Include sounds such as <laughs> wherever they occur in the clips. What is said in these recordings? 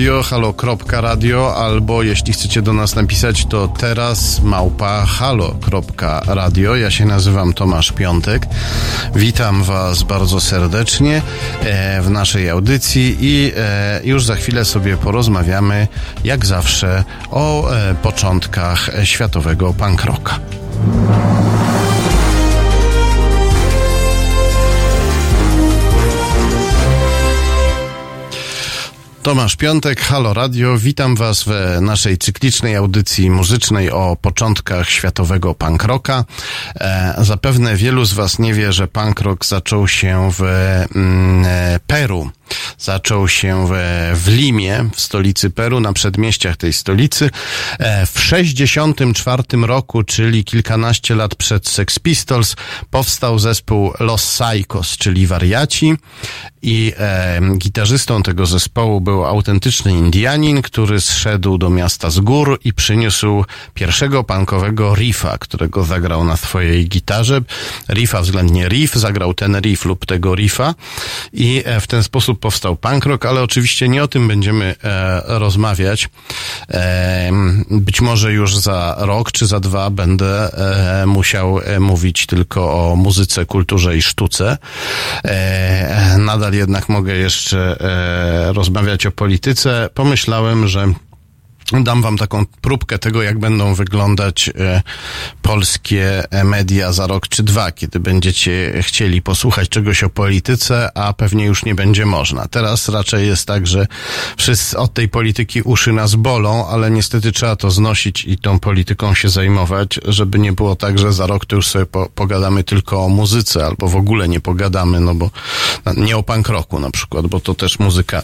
Radio, halo.radio albo jeśli chcecie do nas napisać to teraz małpa halo.radio. Ja się nazywam Tomasz Piątek. Witam Was bardzo serdecznie e, w naszej audycji i e, już za chwilę sobie porozmawiamy jak zawsze o e, początkach światowego punk rocka. Tomasz Piątek, Halo Radio. Witam Was w naszej cyklicznej audycji muzycznej o początkach światowego punk rocka. E, zapewne wielu z Was nie wie, że punk rock zaczął się w mm, Peru. Zaczął się w, w Limie, w stolicy Peru, na przedmieściach tej stolicy. E, w 64 roku, czyli kilkanaście lat przed Sex Pistols, powstał zespół Los Psychos, czyli wariaci i e, gitarzystą tego zespołu był autentyczny Indianin, który zszedł do miasta z gór i przyniósł pierwszego punkowego riffa, którego zagrał na swojej gitarze. Riffa względnie riff, zagrał ten riff lub tego riffa i e, w ten sposób powstał punk rock, ale oczywiście nie o tym będziemy e, rozmawiać. E, być może już za rok czy za dwa będę e, musiał e, mówić tylko o muzyce, kulturze i sztuce. E, nadal jednak mogę jeszcze e, rozmawiać o polityce. Pomyślałem, że Dam wam taką próbkę tego, jak będą wyglądać e, polskie media za rok czy dwa, kiedy będziecie chcieli posłuchać czegoś o polityce, a pewnie już nie będzie można. Teraz raczej jest tak, że wszyscy od tej polityki uszy nas bolą, ale niestety trzeba to znosić i tą polityką się zajmować, żeby nie było tak, że za rok to już sobie po, pogadamy tylko o muzyce, albo w ogóle nie pogadamy, no bo nie o punk rocku na przykład, bo to też muzyka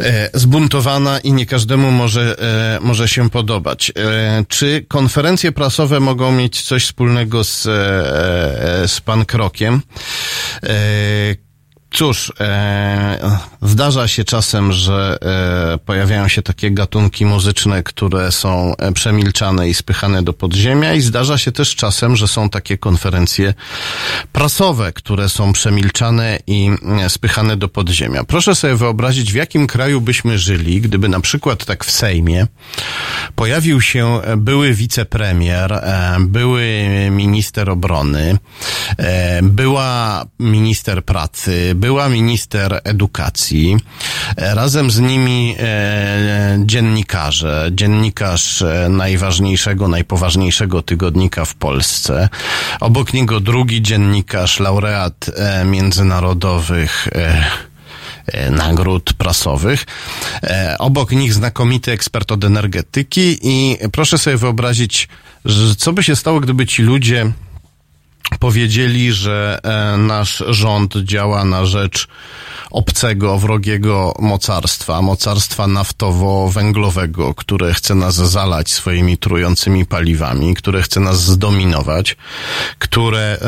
e, zbuntowana i nie każdemu może e, może się podobać. E, czy konferencje prasowe mogą mieć coś wspólnego z, e, z pan Krokiem? E, Cóż, e, zdarza się czasem, że e, pojawiają się takie gatunki muzyczne, które są e, przemilczane i spychane do podziemia i zdarza się też czasem, że są takie konferencje prasowe, które są przemilczane i e, spychane do podziemia. Proszę sobie wyobrazić, w jakim kraju byśmy żyli, gdyby na przykład tak w Sejmie pojawił się były wicepremier, e, były minister obrony, e, była minister pracy, była minister edukacji, razem z nimi e, dziennikarze, dziennikarz e, najważniejszego, najpoważniejszego tygodnika w Polsce, obok niego drugi dziennikarz, laureat e, międzynarodowych e, e, nagród prasowych. E, obok nich znakomity ekspert od energetyki i proszę sobie wyobrazić, co by się stało, gdyby ci ludzie powiedzieli, że e, nasz rząd działa na rzecz obcego, wrogiego mocarstwa, mocarstwa naftowo-węglowego, które chce nas zalać swoimi trującymi paliwami, które chce nas zdominować, które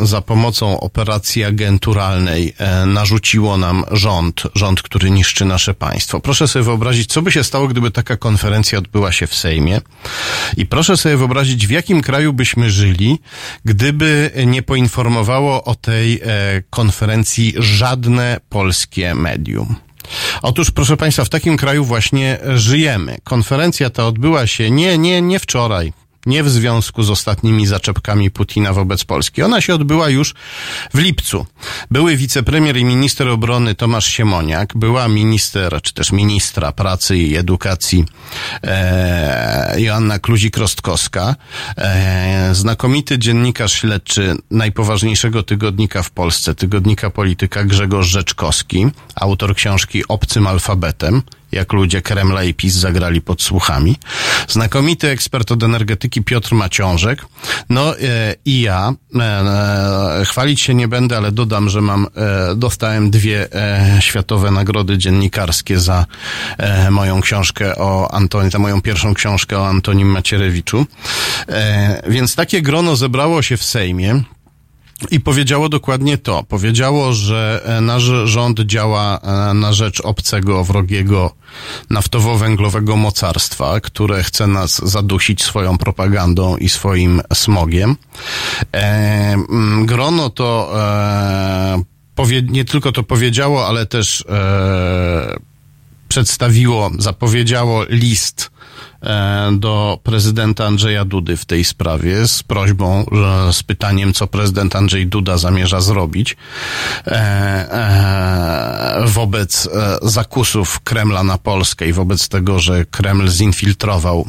e, za pomocą operacji agenturalnej e, narzuciło nam rząd, rząd, który niszczy nasze państwo. Proszę sobie wyobrazić, co by się stało, gdyby taka konferencja odbyła się w Sejmie i proszę sobie wyobrazić, w jakim kraju byśmy żyli, gdyby nie poinformowało o tej e, konferencji żadne polskie medium. Otóż, proszę Państwa, w takim kraju właśnie żyjemy. Konferencja ta odbyła się nie, nie, nie wczoraj, nie w związku z ostatnimi zaczepkami Putina wobec Polski. Ona się odbyła już w lipcu. Były wicepremier i minister obrony Tomasz Siemoniak, była minister, czy też ministra pracy i edukacji e, Joanna Kluzik-Rostkowska, e, znakomity dziennikarz śledczy najpoważniejszego tygodnika w Polsce, tygodnika polityka Grzegorz Rzeczkowski, autor książki Obcym alfabetem, jak ludzie Kremla i PiS zagrali pod słuchami. Znakomity ekspert od energetyki Piotr Maciążek. No e, i ja. E, e, chwalić się nie będę, ale dodam, że mam, e, dostałem dwie e, światowe nagrody dziennikarskie za e, moją książkę o Antoni, za moją pierwszą książkę o Antonim Macierewiczu. Więc takie grono zebrało się w Sejmie. I powiedziało dokładnie to. Powiedziało, że e, nasz rząd działa e, na rzecz obcego, wrogiego, naftowo-węglowego mocarstwa, które chce nas zadusić swoją propagandą i swoim smogiem. E, grono to e, powie, nie tylko to powiedziało, ale też e, przedstawiło, zapowiedziało list do prezydenta Andrzeja Dudy w tej sprawie z prośbą, z pytaniem, co prezydent Andrzej Duda zamierza zrobić e, e, wobec zakusów Kremla na Polskę i wobec tego, że Kreml zinfiltrował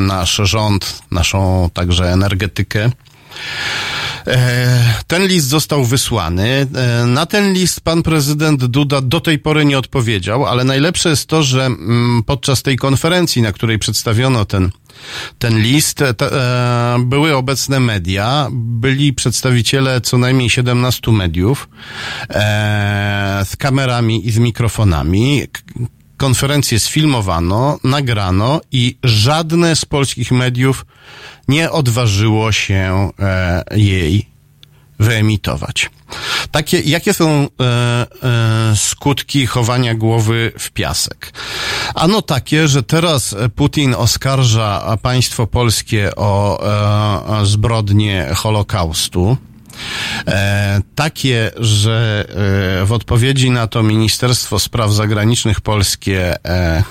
nasz rząd, naszą także energetykę. Ten list został wysłany. Na ten list pan prezydent Duda do tej pory nie odpowiedział, ale najlepsze jest to, że mm, podczas tej konferencji, na której przedstawiono ten ten list, te, e, były obecne media, byli przedstawiciele co najmniej 17 mediów e, z kamerami i z mikrofonami. Konferencję sfilmowano, nagrano i żadne z polskich mediów nie odważyło się e, jej wyemitować. Takie, jakie są e, e, skutki chowania głowy w piasek? Ano takie, że teraz Putin oskarża państwo polskie o e, zbrodnie Holokaustu. E, takie, że e, w odpowiedzi na to Ministerstwo Spraw Zagranicznych polskie e,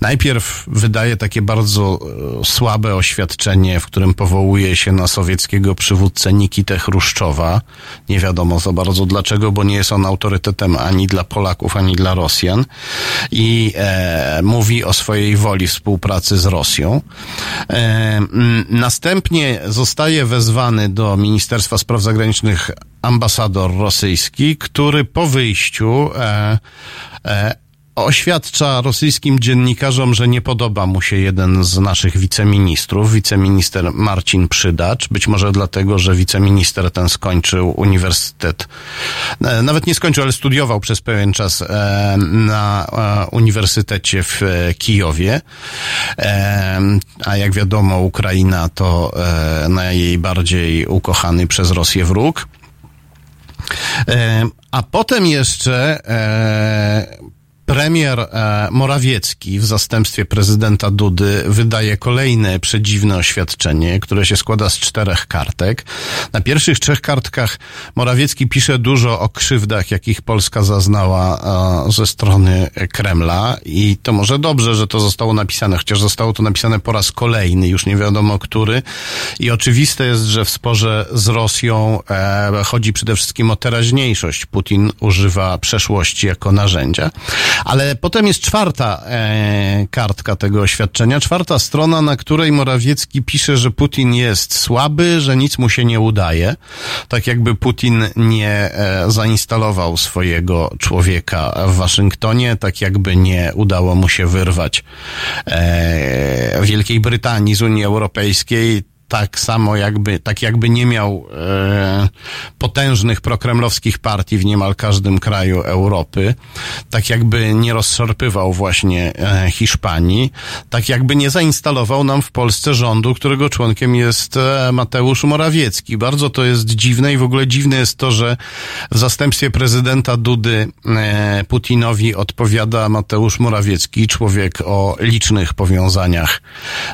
najpierw wydaje takie bardzo słabe oświadczenie, w którym powołuje się na sowieckiego przywódcę Nikitę Chruszczowa. Nie wiadomo za bardzo dlaczego, bo nie jest on autorytetem ani dla Polaków, ani dla Rosjan. I mówi o swojej woli współpracy z Rosją. Następnie zostaje wezwany do Ministerstwa Spraw Zagranicznych zagranicznych ambasador rosyjski, który po wyjściu e, e, oświadcza rosyjskim dziennikarzom, że nie podoba mu się jeden z naszych wiceministrów, wiceminister Marcin Przydacz, być może dlatego, że wiceminister ten skończył uniwersytet, e, nawet nie skończył, ale studiował przez pewien czas e, na e, uniwersytecie w Kijowie, a jak wiadomo Ukraina to najbardziej ukochany przez Rosję wróg. A potem jeszcze Premier e, Morawiecki w zastępstwie prezydenta Dudy wydaje kolejne przedziwne oświadczenie, które się składa z czterech kartek. Na pierwszych trzech kartkach Morawiecki pisze dużo o krzywdach, jakich Polska zaznała e, ze strony Kremla i to może dobrze, że to zostało napisane, chociaż zostało to napisane po raz kolejny, już nie wiadomo który. I oczywiste jest, że w sporze z Rosją e, chodzi przede wszystkim o teraźniejszość. Putin używa przeszłości jako narzędzia. Ale potem jest czwarta e, kartka tego oświadczenia, czwarta strona, na której Morawiecki pisze, że Putin jest słaby, że nic mu się nie udaje. Tak jakby Putin nie e, zainstalował swojego człowieka w Waszyngtonie, tak jakby nie udało mu się wyrwać e, Wielkiej Brytanii z Unii Europejskiej, tak samo jakby, tak jakby nie miał e, potężnych prokremlowskich partii w niemal każdym kraju Europy, tak jakby nie rozszarpywał właśnie e, Hiszpanii, tak jakby nie zainstalował nam w Polsce rządu, którego członkiem jest e, Mateusz Morawiecki. Bardzo to jest dziwne i w ogóle dziwne jest to, że w zastępstwie prezydenta Dudy e, Putinowi odpowiada Mateusz Morawiecki, człowiek o licznych powiązaniach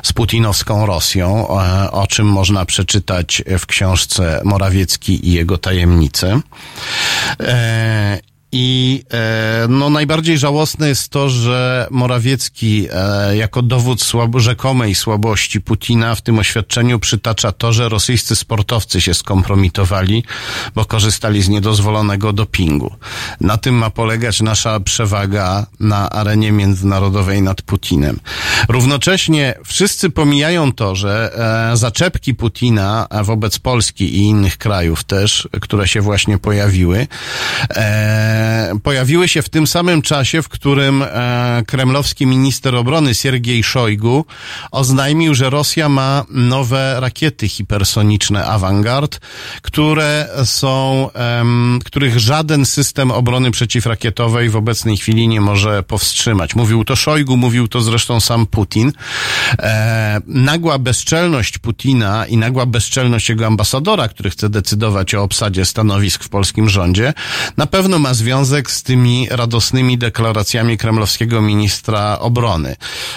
z putinowską Rosją, e, o czym można przeczytać w książce Morawiecki i jego tajemnice. I e, no, najbardziej żałosne jest to, że Morawiecki e, jako dowód słabo, rzekomej słabości Putina w tym oświadczeniu przytacza to, że rosyjscy sportowcy się skompromitowali, bo korzystali z niedozwolonego dopingu. Na tym ma polegać nasza przewaga na arenie międzynarodowej nad Putinem. Równocześnie wszyscy pomijają to, że e, zaczepki Putina wobec Polski i innych krajów też, które się właśnie pojawiły, e, pojawiły się w tym samym czasie, w którym e, kremlowski minister obrony Siergiej Szojgu oznajmił, że Rosja ma nowe rakiety hipersoniczne Avangard, które są, których żaden system obrony przeciwrakietowej w obecnej chwili nie może powstrzymać. Mówił to Szojgu, mówił to zresztą sam Putin. E, nagła bezczelność Putina i nagła bezczelność jego ambasadora, który chce decydować o obsadzie stanowisk w polskim rządzie, na pewno ma związek związek z tymi radosnymi deklaracjami kremlowskiego ministra obrony.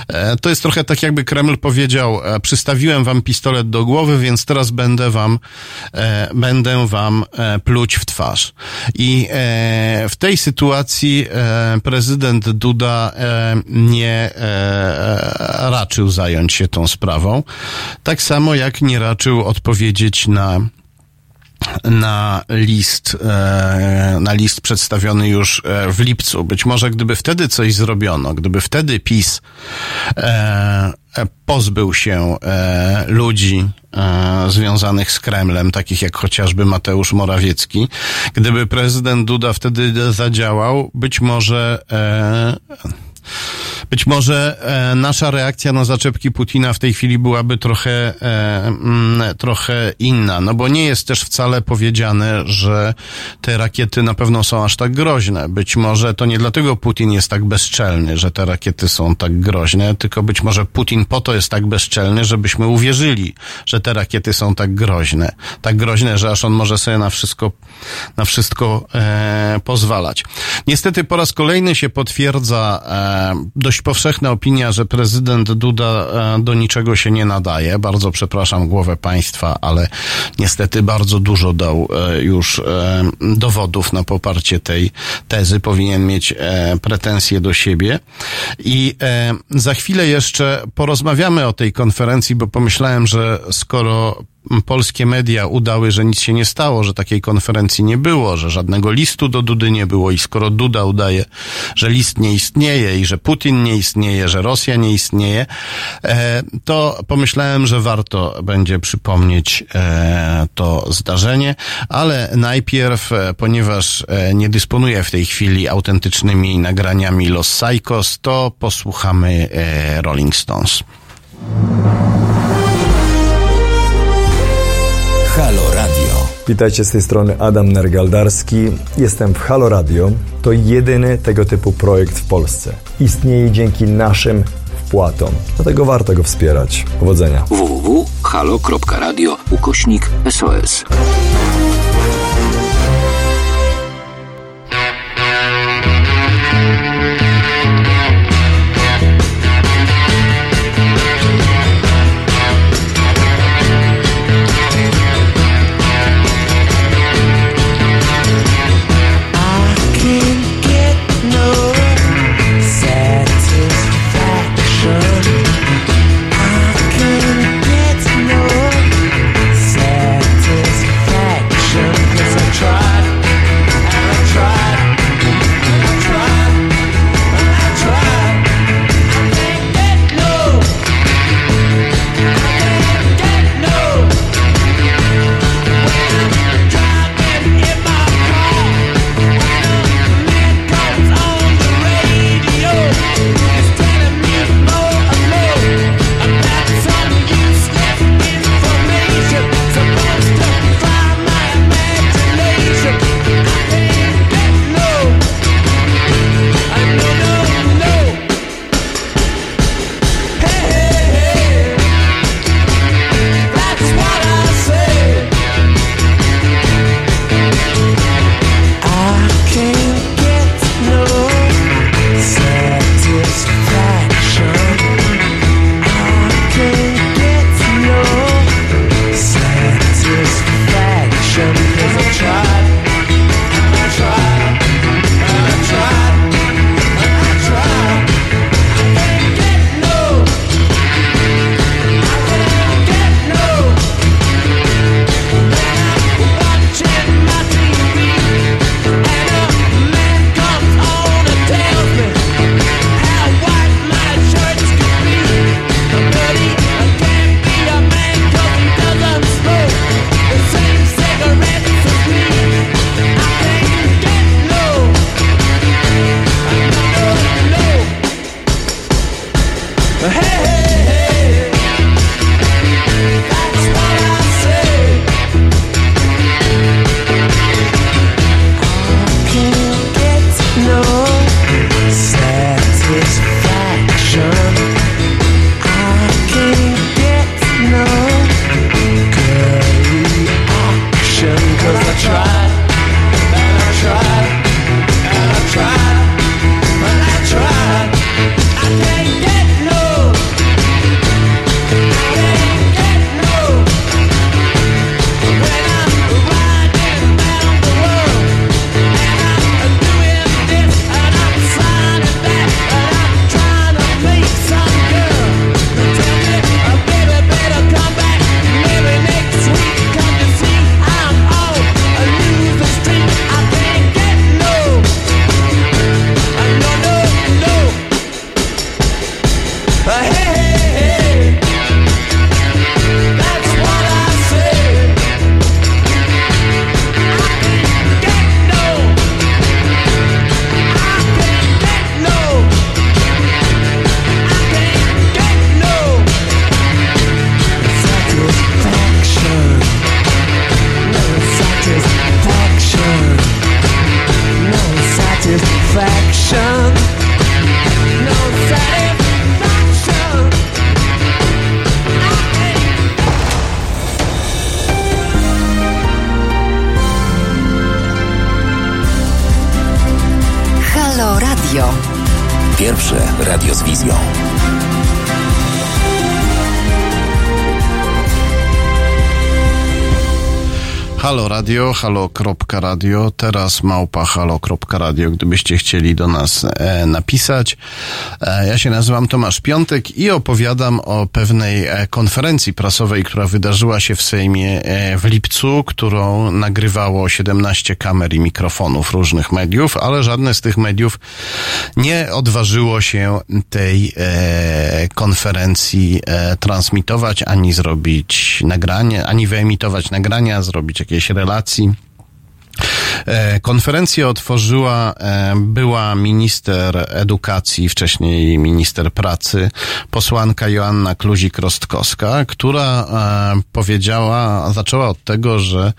E, to jest trochę tak, jakby Kreml powiedział, e, przystawiłem wam pistolet do głowy, więc teraz będę wam, e, będę wam pluć w twarz. I w tej sytuacji prezydent Duda nie raczył zająć się tą sprawą. Tak samo jak nie raczył odpowiedzieć na na list, e, na list przedstawiony już e, w lipcu. Być może gdyby wtedy coś zrobiono, gdyby wtedy PiS e, pozbył się ludzi związanych z Kremlem, takich jak chociażby Mateusz Morawiecki, gdyby prezydent Duda wtedy zadziałał, być może być może e, nasza reakcja na zaczepki Putina w tej chwili byłaby trochę, e, m, mm, trochę inna, no bo nie jest też wcale powiedziane, że te rakiety na pewno są aż tak groźne. Być może to nie dlatego Putin jest tak bezczelny, że te rakiety są tak groźne, tylko być może Putin po to jest tak bezczelny, żebyśmy uwierzyli, że te rakiety są tak groźne. Tak groźne, że aż on może sobie na wszystko, na wszystko e, pozwalać. Niestety po raz kolejny się potwierdza e, dość powszechna opinia, że prezydent Duda e, do niczego się nie nadaje. Bardzo przepraszam głowę państwa, ale niestety bardzo dużo dał e, już e, dowodów na poparcie tej tezy. Powinien mieć pretensje do siebie. I za chwilę jeszcze porozmawiamy o tej konferencji, bo pomyślałem, że skoro polskie media udały, że nic się nie stało, że takiej konferencji nie było, że żadnego listu do Dudy nie było i skoro Duda udaje, że list nie istnieje i że Putin nie istnieje, że Rosja nie istnieje, e, to pomyślałem, że warto będzie przypomnieć e, to zdarzenie, ale najpierw, e, ponieważ nie dysponuję w tej chwili autentycznymi nagraniami Los Psychos, to posłuchamy Rolling Stones. Halo Radio. Witajcie z tej strony Adam Nergaldarski. Jestem w Halo Radio. To jedyny tego typu projekt w Polsce. Istnieje dzięki naszym wpłatom. Dlatego warto go wspierać. Powodzenia. www.halo.radio ukośnik SOS. halo.radio, teraz małpa halo.radio, gdybyście chcieli do nas e, napisać. E, ja się nazywam Tomasz Piątek i opowiadam o pewnej e, konferencji prasowej, która wydarzyła się w Sejmie e, w lipcu, którą nagrywało 17 kamer i mikrofonów różnych mediów, ale żadne z tych mediów nie odważyło się tej e, konferencji e, transmitować, ani zrobić nagranie, ani wyemitować nagrania, zrobić jakieś relacji. E, konferencję otworzyła e, była minister edukacji, wcześniej minister pracy, posłanka Joanna Kluzik-Rostkowska, która e, powiedziała, zaczęła od tego, że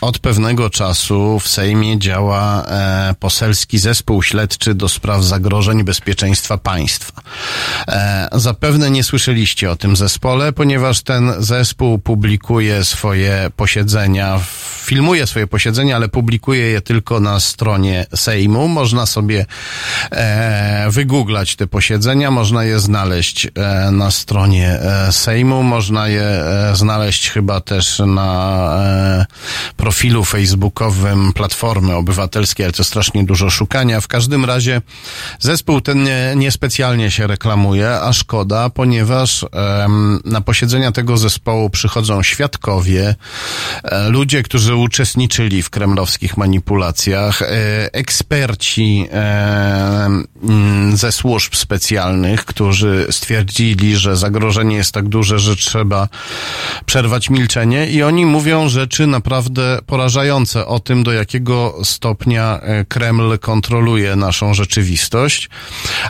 od pewnego czasu w Sejmie działa e, poselski zespół śledczy do spraw zagrożeń bezpieczeństwa państwa. E, zapewne nie słyszeliście o tym zespole, ponieważ ten zespół publikuje swoje posiedzenia, filmuje swoje posiedzenia, ale publikuje je tylko na stronie Sejmu. Można sobie e, wygooglać te posiedzenia, można je znaleźć e, na stronie e, Sejmu, można je e, znaleźć chyba też na e, profilu facebookowym Platformy Obywatelskiej, ale to strasznie dużo szukania. W każdym razie zespół ten nie, niespecjalnie się reklamuje, a szkoda, ponieważ um, na posiedzenia tego zespołu przychodzą świadkowie, e, ludzie, którzy uczestniczyli w kremlowskich manipulacjach, e, eksperci e, ze służb specjalnych, którzy stwierdzili, że zagrożenie jest tak duże, że trzeba przerwać milczenie i oni mówią rzeczy naprawdę porażające o tym, do jakiego stopnia e, Kreml kontroluje naszą rzeczywistość,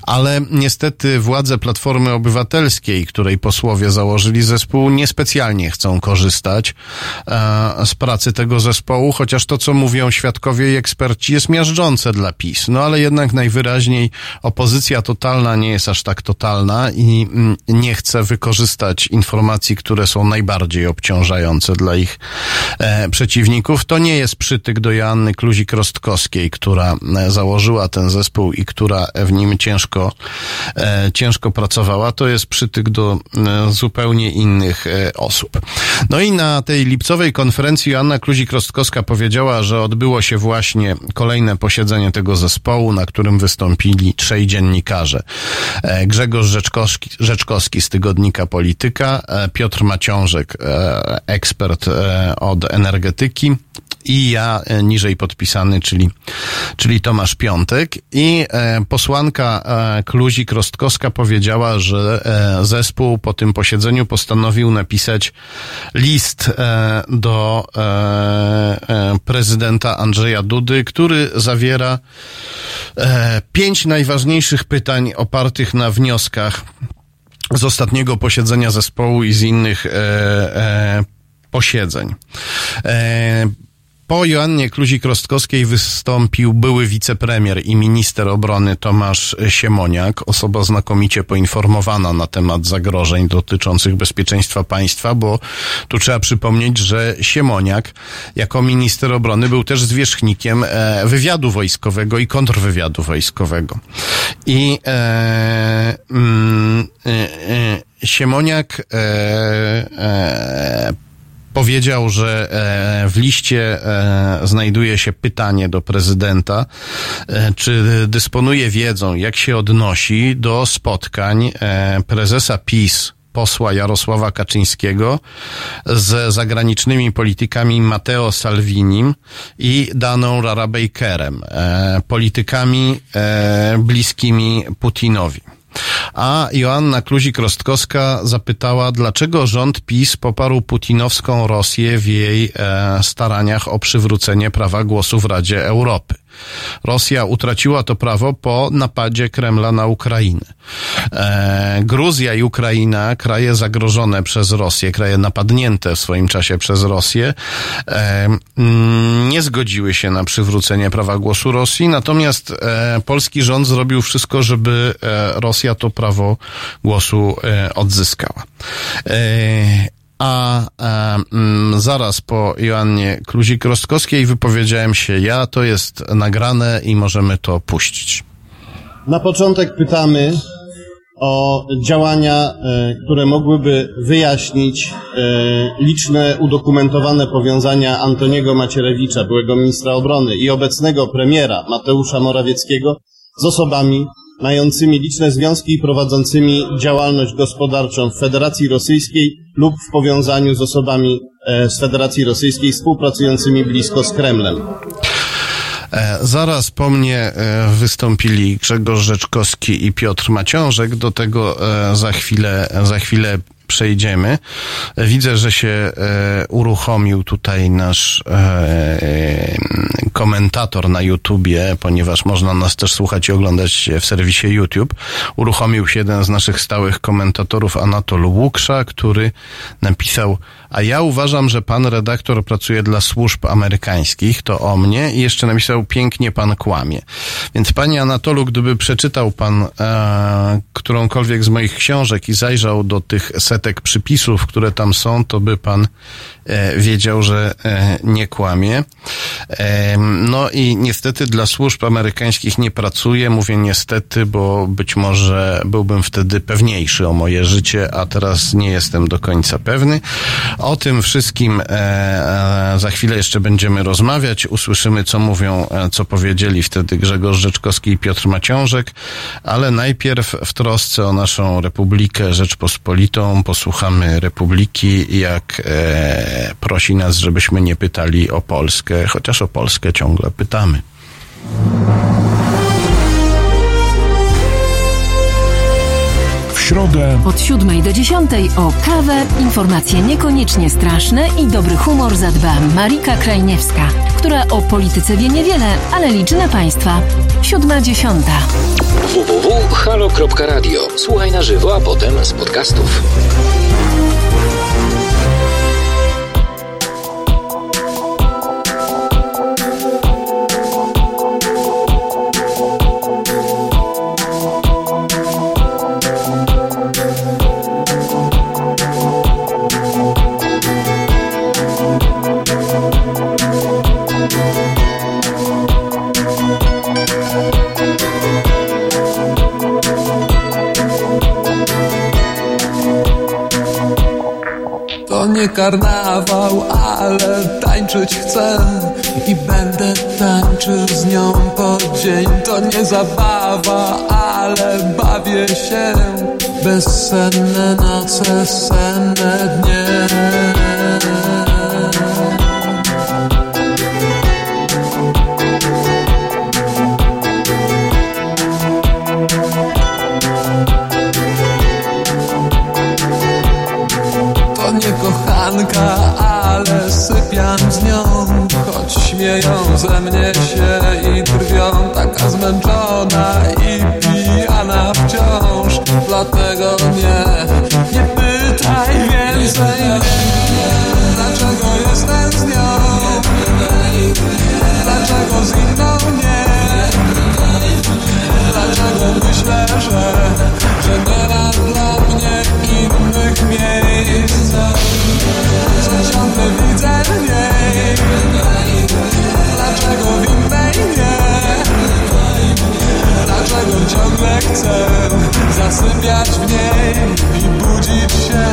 ale niestety władze Platformy Obywatelskiej, której posłowie założyli zespół, niespecjalnie chcą korzystać e, z pracy tego zespołu, chociaż to, co mówią świadkowie i eksperci, jest miażdżące dla PiS. No ale jednak najwyraźniej opozycja totalna nie jest aż tak totalna i mm, nie chce wykorzystać informacji, które są najbardziej obciążające dla ich e, przeciwników to nie jest przytyk do Joanny Kluzik-Rostkowskiej, która e, założyła ten zespół i która w nim ciężko, e, ciężko pracowała. To jest przytyk do e, zupełnie innych osób. No i na tej lipcowej konferencji Joanna Kluzik-Rostkowska powiedziała, że odbyło się właśnie kolejne posiedzenie tego zespołu, na którym wystąpili trzej dziennikarze. Grzegorz Rzeczkowski, Rzeczkowski z tygodnika Polityka, Piotr Maciążek, ekspert od energetyki i ja e, niżej podpisany, czyli, czyli Tomasz Piątek. I e, posłanka e, Kluzik-Rostkowska powiedziała, że zespół po tym posiedzeniu postanowił napisać list do prezydenta Andrzeja Dudy, który zawiera pięć najważniejszych pytań opartych na wnioskach z ostatniego posiedzenia zespołu i z innych e, e, posiedzeń. E, po Joannie Kluzik-Rostkowskiej wystąpił były wicepremier i minister obrony Tomasz Siemoniak, osoba znakomicie poinformowana na temat zagrożeń dotyczących bezpieczeństwa państwa, bo tu trzeba przypomnieć, że Siemoniak jako minister obrony był też zwierzchnikiem e, wywiadu wojskowego i kontrwywiadu wojskowego. I e, mm, e, e Siemoniak e, e, powiedział, że e, w liście e, znajduje się pytanie do prezydenta, e, czy dysponuje wiedzą, jak się odnosi do spotkań prezesa PiS posła Jarosława Kaczyńskiego z zagranicznymi politykami Matteo Salvinim i Daną Rarabakerem, politykami bliskimi Putinowi. A Joanna Kluzik-Rostkowska zapytała, dlaczego rząd PiS poparł putinowską Rosję w jej e, staraniach o przywrócenie prawa głosu w Radzie Europy. Rosja utraciła to prawo po napadzie Kremla na Ukrainę. E, Gruzja i Ukraina, kraje zagrożone przez Rosję, kraje napadnięte w swoim czasie przez Rosję, e, mm, nie zgodziły się na przywrócenie prawa głosu Rosji, natomiast e, polski rząd zrobił wszystko, żeby e, Rosja to prawo głosu e, odzyskała. E, a, a mm, zaraz po Joannie Kluzik-Rostkowskiej wypowiedziałem się ja, to jest nagrane i możemy to puścić. Na początek pytamy o działania, e, które mogłyby wyjaśnić e, liczne udokumentowane powiązania Antoniego Macierewicza, byłego ministra obrony i obecnego premiera Mateusza Morawieckiego z osobami mającymi liczne związki i prowadzącymi działalność gospodarczą w Federacji Rosyjskiej lub w powiązaniu z osobami e, z Federacji Rosyjskiej współpracującymi blisko z Kremlem. E, zaraz po mnie e, wystąpili Grzegorz Rzeczkowski i Piotr Maciążek. Do tego za chwilę, za chwilę przejdziemy. Widzę, że się e, uruchomił tutaj nasz e, komentator na YouTubie, ponieważ można nas też słuchać i oglądać w serwisie YouTube. Uruchomił się jeden z naszych stałych komentatorów, Anatol Łuksza, który napisał a ja uważam, że pan redaktor pracuje dla służb amerykańskich, to o mnie i jeszcze napisał pięknie pan kłamie. Więc panie Anatolu, gdyby przeczytał pan e, którąkolwiek z moich książek i zajrzał do tych setek przypisów, które tam są, to by pan wiedział, że e, nie kłamie. E, no i niestety dla służb amerykańskich nie pracuję. Mówię niestety, bo być może byłbym wtedy pewniejszy o moje życie, a teraz nie jestem do końca pewny. O tym wszystkim e, e, za chwilę jeszcze będziemy rozmawiać. Usłyszymy, co mówią, e, co powiedzieli wtedy Grzegorz Rzeczkowski i Piotr Maciążek, ale najpierw w trosce o naszą Republikę Rzeczpospolitą posłuchamy Republiki, jak e, prosi nas, żebyśmy nie pytali o Polskę, chociaż o Polskę ciągle pytamy. środę od 7 do 10 o kawę, informacje niekoniecznie straszne i dobry humor zadba Marika Krajniewska, która o polityce wie niewiele, ale liczy na Państwa. 7.10. www.halo.radio. Słuchaj na żywo, a potem z podcastów. Karnawał, ale tańczyć chcę I będę tańczył z nią po dzień. To nie zabawa, ale bawię się Bezsenne noce, senne dnie ale sypiam z nią Choć śmieją ze mnie się i drwią Taka zmęczona i pijana wciąż Dlatego nie, nie pytaj więcej Dlaczego jestem z nią? Dlaczego z inną nie? Dlaczego myślę, że, że nie dla mnie innych miejsc? Ciągle widzę niej Dlaczego w innej nie? Dlaczego ciągle chcę zasypiać w niej i budzić się?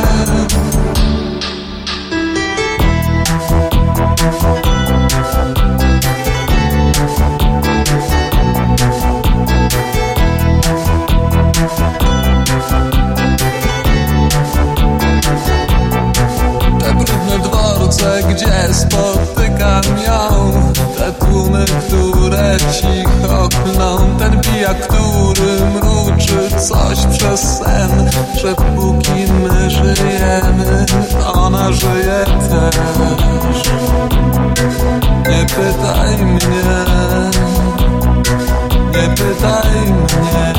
Gdzie spotykam ją? Te tłumy, które cicho klną Ten pijak, który mruczy coś przez sen Że póki my żyjemy Ona żyje też. Nie pytaj mnie Nie pytaj mnie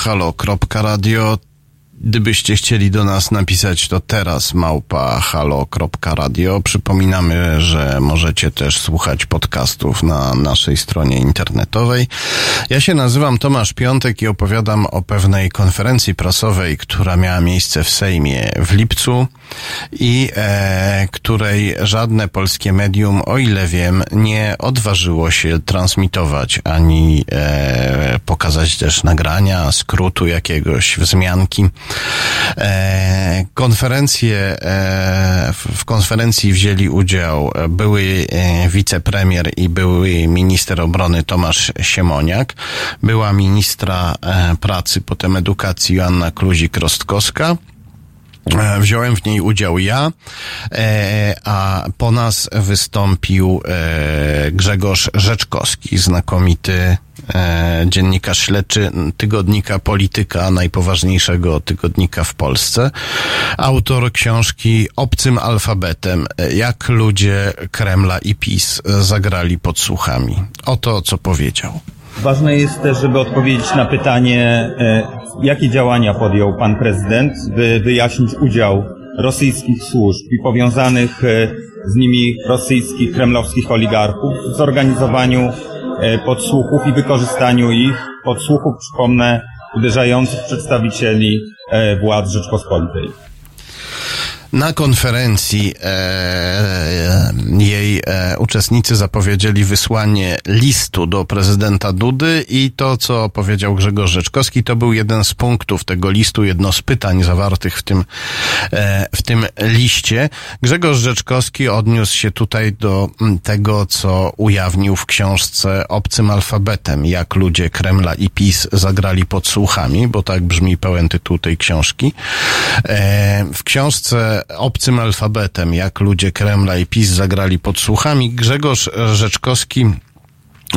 halo.radio. Gdybyście chcieli do nas napisać, to teraz małpa halo.radio. Przypominamy, że możecie też słuchać podcastów na naszej stronie internetowej. Ja się nazywam Tomasz Piątek i opowiadam o pewnej konferencji prasowej, która miała miejsce w Sejmie w lipcu i e, której żadne polskie medium, o ile wiem, nie odważyło się transmitować ani e, pokazać też nagrania, skrótu jakiegoś, wzmianki. E, konferencje, e, w, konferencji wzięli udział były e, wicepremier i były minister obrony Tomasz Siemoniak, była ministra e, pracy, potem edukacji Joanna Kluzik-Rostkowska, E, Wziąłem w niej udział ja, e, a po nas wystąpił e, Grzegorz Rzeczkowski, znakomity e, dziennikarz śledczy tygodnika Polityka, najpoważniejszego tygodnika w Polsce, autor książki Obcym alfabetem, jak ludzie Kremla i PiS zagrali podsłuchami. Oto co powiedział. Ważne jest też, żeby odpowiedzieć na pytanie, e, jakie działania podjął pan prezydent, by wyjaśnić udział rosyjskich służb i powiązanych e, z nimi rosyjskich, kremlowskich oligarchów w zorganizowaniu e, podsłuchów i wykorzystaniu ich podsłuchów, przypomnę, uderzających przedstawicieli władz Rzeczpospolitej. Na konferencji e, e, jej e, uczestnicy zapowiedzieli wysłanie listu do prezydenta Dudy i to, co powiedział Grzegorz Rzeczkowski, to był jeden z punktów tego listu, jedno z pytań zawartych w tym, e, w tym liście. Grzegorz Rzeczkowski odniósł się tutaj do tego, co ujawnił w książce Obcym alfabetem, jak ludzie Kremla i PiS zagrali podsłuchami, bo tak brzmi pełen tytuł tej książki. E, w książce obcym alfabetem, jak ludzie Kremla i PiS zagrali podsłuchami, Grzegorz Rzeczkowski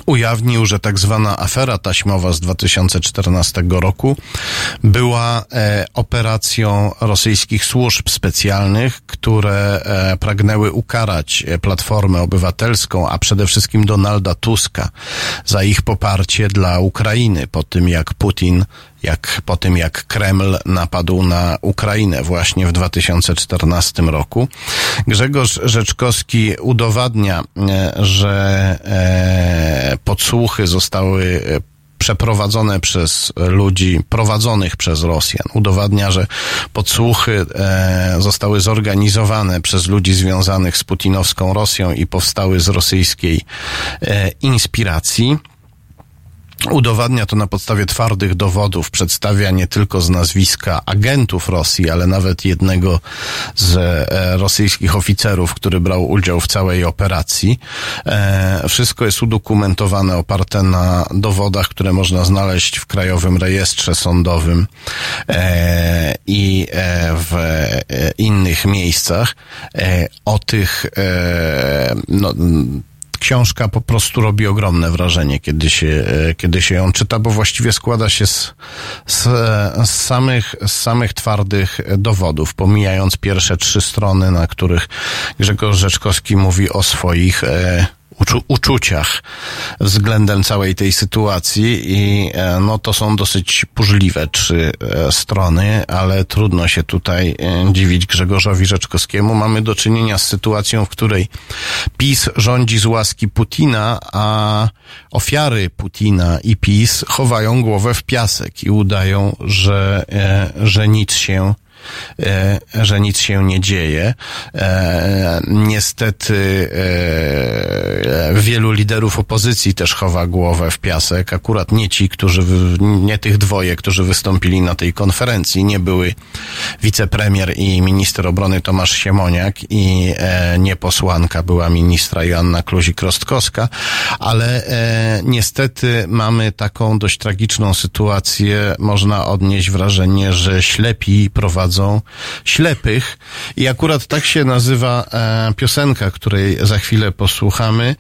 ujawnił, że tak zwana afera taśmowa z 2014 roku była e, operacją rosyjskich służb specjalnych, które e, pragnęły ukarać Platformę Obywatelską, a przede wszystkim Donalda Tuska za ich poparcie dla Ukrainy po tym, jak Putin jak po tym jak Kreml napadł na Ukrainę właśnie w 2014 roku. Grzegorz Rzeczkowski udowadnia, e, że e, podsłuchy zostały przeprowadzone przez ludzi prowadzonych przez Rosjan. Udowadnia, że podsłuchy e, zostały zorganizowane przez ludzi związanych z putinowską Rosją i powstały z rosyjskiej e, inspiracji. Udowadnia to na podstawie twardych dowodów, przedstawia nie tylko z nazwiska agentów Rosji, ale nawet jednego z e, rosyjskich oficerów, który brał udział w całej operacji. E, wszystko jest udokumentowane, oparte na dowodach, które można znaleźć w Krajowym Rejestrze Sądowym e, i w innych miejscach. O tych no, książka po prostu robi ogromne wrażenie, kiedy się, e, kiedy się ją czyta, bo właściwie składa się z, z, z, samych, z samych twardych dowodów, pomijając pierwsze trzy strony, na których Grzegorz Rzeczkowski mówi o swoich e, uczu uczuciach względem całej tej sytuacji i e, no to są dosyć pużliwe trzy e, strony, ale trudno się tutaj e, dziwić Grzegorzowi Rzeczkowskiemu. Mamy do czynienia z sytuacją, w której PiS rządzi z łaski Putina, a ofiary Putina i PiS chowają głowę w piasek i udają, że, że nic się że nic się nie dzieje. E, niestety e, wielu liderów opozycji też chowa głowę w piasek. Akurat nie ci, którzy, nie tych dwoje, którzy wystąpili na tej konferencji. Nie były wicepremier i minister obrony Tomasz Siemoniak i nie posłanka była ministra Joanna Kluzik-Rostkowska, ale niestety mamy taką dość tragiczną sytuację. Można odnieść wrażenie, że ślepi prowadzą prowadzą ślepych. I akurat tak się nazywa e, piosenka, której za chwilę posłuchamy.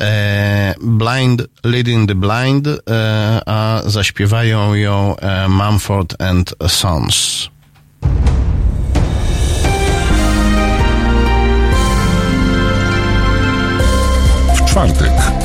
E, blind Leading the Blind, e, a zaśpiewają ją e, Mumford and Sons. czwartek.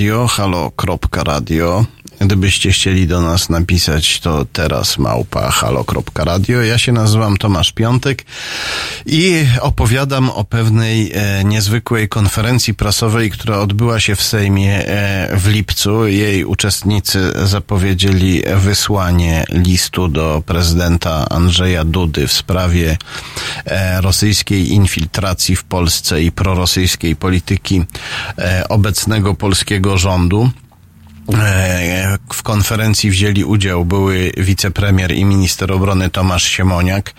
Radio, halo.radio. Gdybyście chcieli do nas napisać, to teraz małpa halo.radio. Ja się nazywam Tomasz Piątek i opowiadam o pewnej e, niezwykłej konferencji prasowej, która odbyła się w Sejmie e, w lipcu. Jej uczestnicy zapowiedzieli wysłanie listu do prezydenta Andrzeja Dudy w sprawie rosyjskiej infiltracji w Polsce i prorosyjskiej polityki e, obecnego polskiego rządu. Konferencji wzięli udział były wicepremier i minister obrony Tomasz Siemoniak,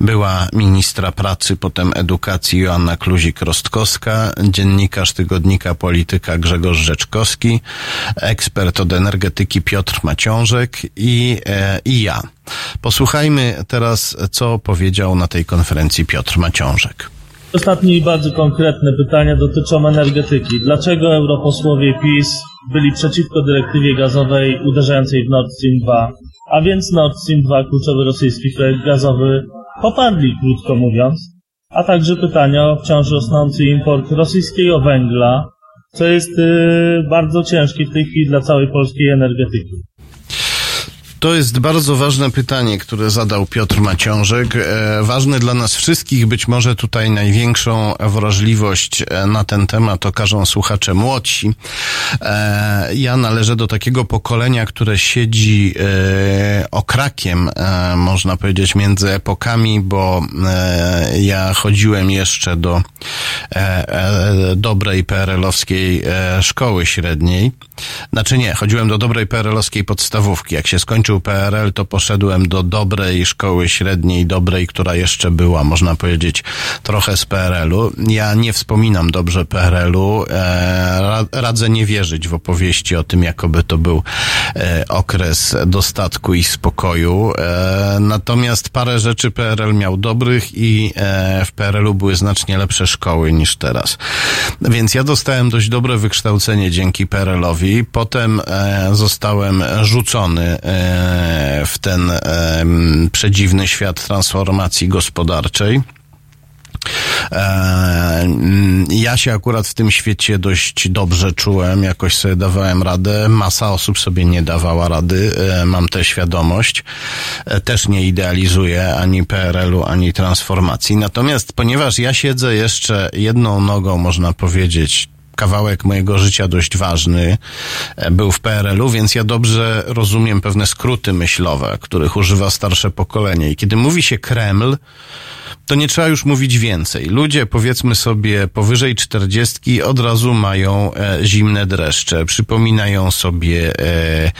była ministra pracy, potem edukacji Joanna Kluzik-Rostkowska, dziennikarz tygodnika Polityka Grzegorz Rzeczkowski, ekspert od energetyki Piotr Maciążek i, e, i ja. Posłuchajmy teraz, co powiedział na tej konferencji Piotr Maciążek. Ostatnie i bardzo konkretne pytania dotyczą energetyki. Dlaczego europosłowie PiS byli przeciwko dyrektywie gazowej uderzającej w Nord Stream 2, a więc Nord Stream 2, kluczowy rosyjski projekt gazowy, poparli, krótko mówiąc, a także pytania o wciąż rosnący import rosyjskiego węgla, co jest yy, bardzo ciężkie w tej chwili dla całej polskiej energetyki. To jest bardzo ważne pytanie, które zadał Piotr Maciążek. E, ważne dla nas wszystkich, być może tutaj największą wrażliwość e, na ten temat okażą słuchacze młodsi. E, ja należę do takiego pokolenia, które siedzi okrakiem, można powiedzieć, między epokami, bo ja chodziłem jeszcze do dobrej PRL-owskiej szkoły średniej. Znaczy nie, chodziłem do dobrej PRL-owskiej podstawówki. Jak się skończył PRL, to poszedłem do dobrej szkoły średniej, dobrej, która jeszcze była, można powiedzieć, trochę z PRL-u. Ja nie wspominam dobrze PRL-u. E, ra- radzę nie wierzyć w opowieści o tym, jakoby to był e, okres dostatku i spokoju. E, natomiast parę rzeczy PRL miał dobrych i w PRL-u były znacznie lepsze szkoły niż teraz. Więc ja dostałem dość dobre wykształcenie dzięki PRL-owi. Potem zostałem rzucony w ten e, przedziwny świat transformacji gospodarczej. E, mm, Ja się akurat w tym świecie dość dobrze czułem, jakoś sobie dawałem radę. Masa osób sobie nie dawała rady, e, mam tę świadomość. E, Też nie idealizuję ani PRL-u, ani transformacji. Natomiast ponieważ ja siedzę jeszcze jedną nogą, można powiedzieć, kawałek mojego życia dość ważny e, był w PRL-u, więc ja dobrze rozumiem pewne skróty myślowe, których używa starsze pokolenie. I kiedy mówi się Kreml, to nie trzeba już mówić więcej. Ludzie, powiedzmy sobie, powyżej czterdziestki od razu mają e, zimne dreszcze. Przypominają sobie e,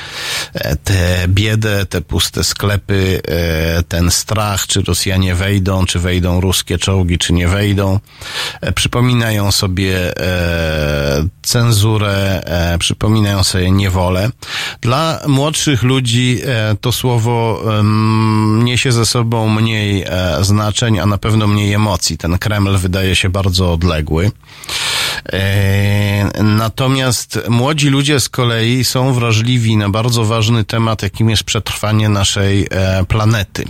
e, tę biedę, te puste sklepy, e, ten strach, czy Rosjanie wejdą, czy wejdą ruskie czołgi, czy nie wejdą. E, przypominają sobie e, cenzurę, przypominają sobie niewolę. Dla młodszych ludzi to słowo niesie ze sobą mniej e, a na pewno mniej emocji. Ten Kreml wydaje się bardzo odległy. E, Natomiast młodzi ludzie z kolei są wrażliwi na bardzo ważny temat, jakim jest przetrwanie naszej e, planety.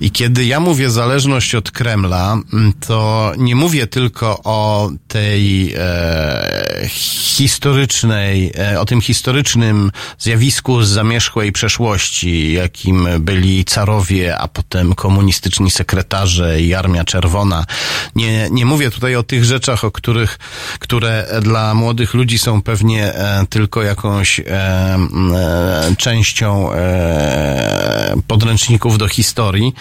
I kiedy ja mówię zależność od Kremla, m, to nie mówię tylko o tej e, historycznej, e, o tym historycznym zjawisku z zamierzchłej przeszłości, jakim byli carowie, a potem komunistyczni sekretarze i Armia Czerwona. Nie, nie mówię tutaj o tych rzeczach, o których, które dla młodych ludzi są pewnie e, tylko jakąś e, e, częścią e, podręczników do historii.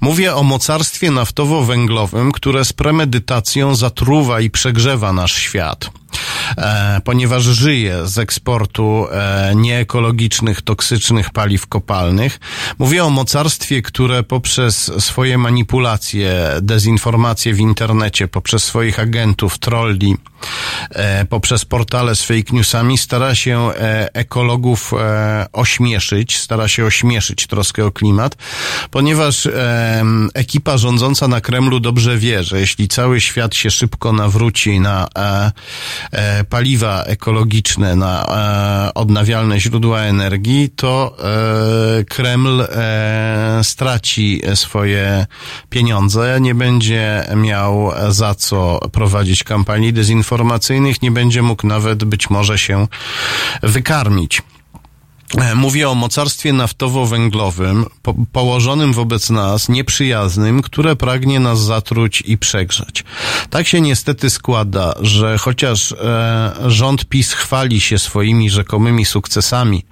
Mówię o mocarstwie naftowo-węglowym, które z premedytacją zatruwa i przegrzewa nasz świat. E, ponieważ żyje z eksportu e, nieekologicznych, toksycznych paliw kopalnych. Mówię o mocarstwie, które poprzez swoje manipulacje, dezinformacje w internecie, poprzez swoich agentów, trolli, e, poprzez portale z fake newsami stara się ekologów ośmieszyć, stara się ośmieszyć troskę o klimat, ponieważ ekipa rządząca na Kremlu dobrze wie, że jeśli cały świat się szybko nawróci na paliwa ekologiczne, na e, odnawialne źródła energii, to e, Kreml e, straci swoje pieniądze, nie będzie miał za co prowadzić kampanii dezinformacyjnych, nie będzie mógł nawet być może się wykarmić. E, Mówię o mocarstwie naftowo-węglowym, po, położonym wobec nas, nieprzyjaznym, które pragnie nas zatruć i przegrzać. Tak się niestety składa, że chociaż e, rząd PiS chwali się swoimi rzekomymi sukcesami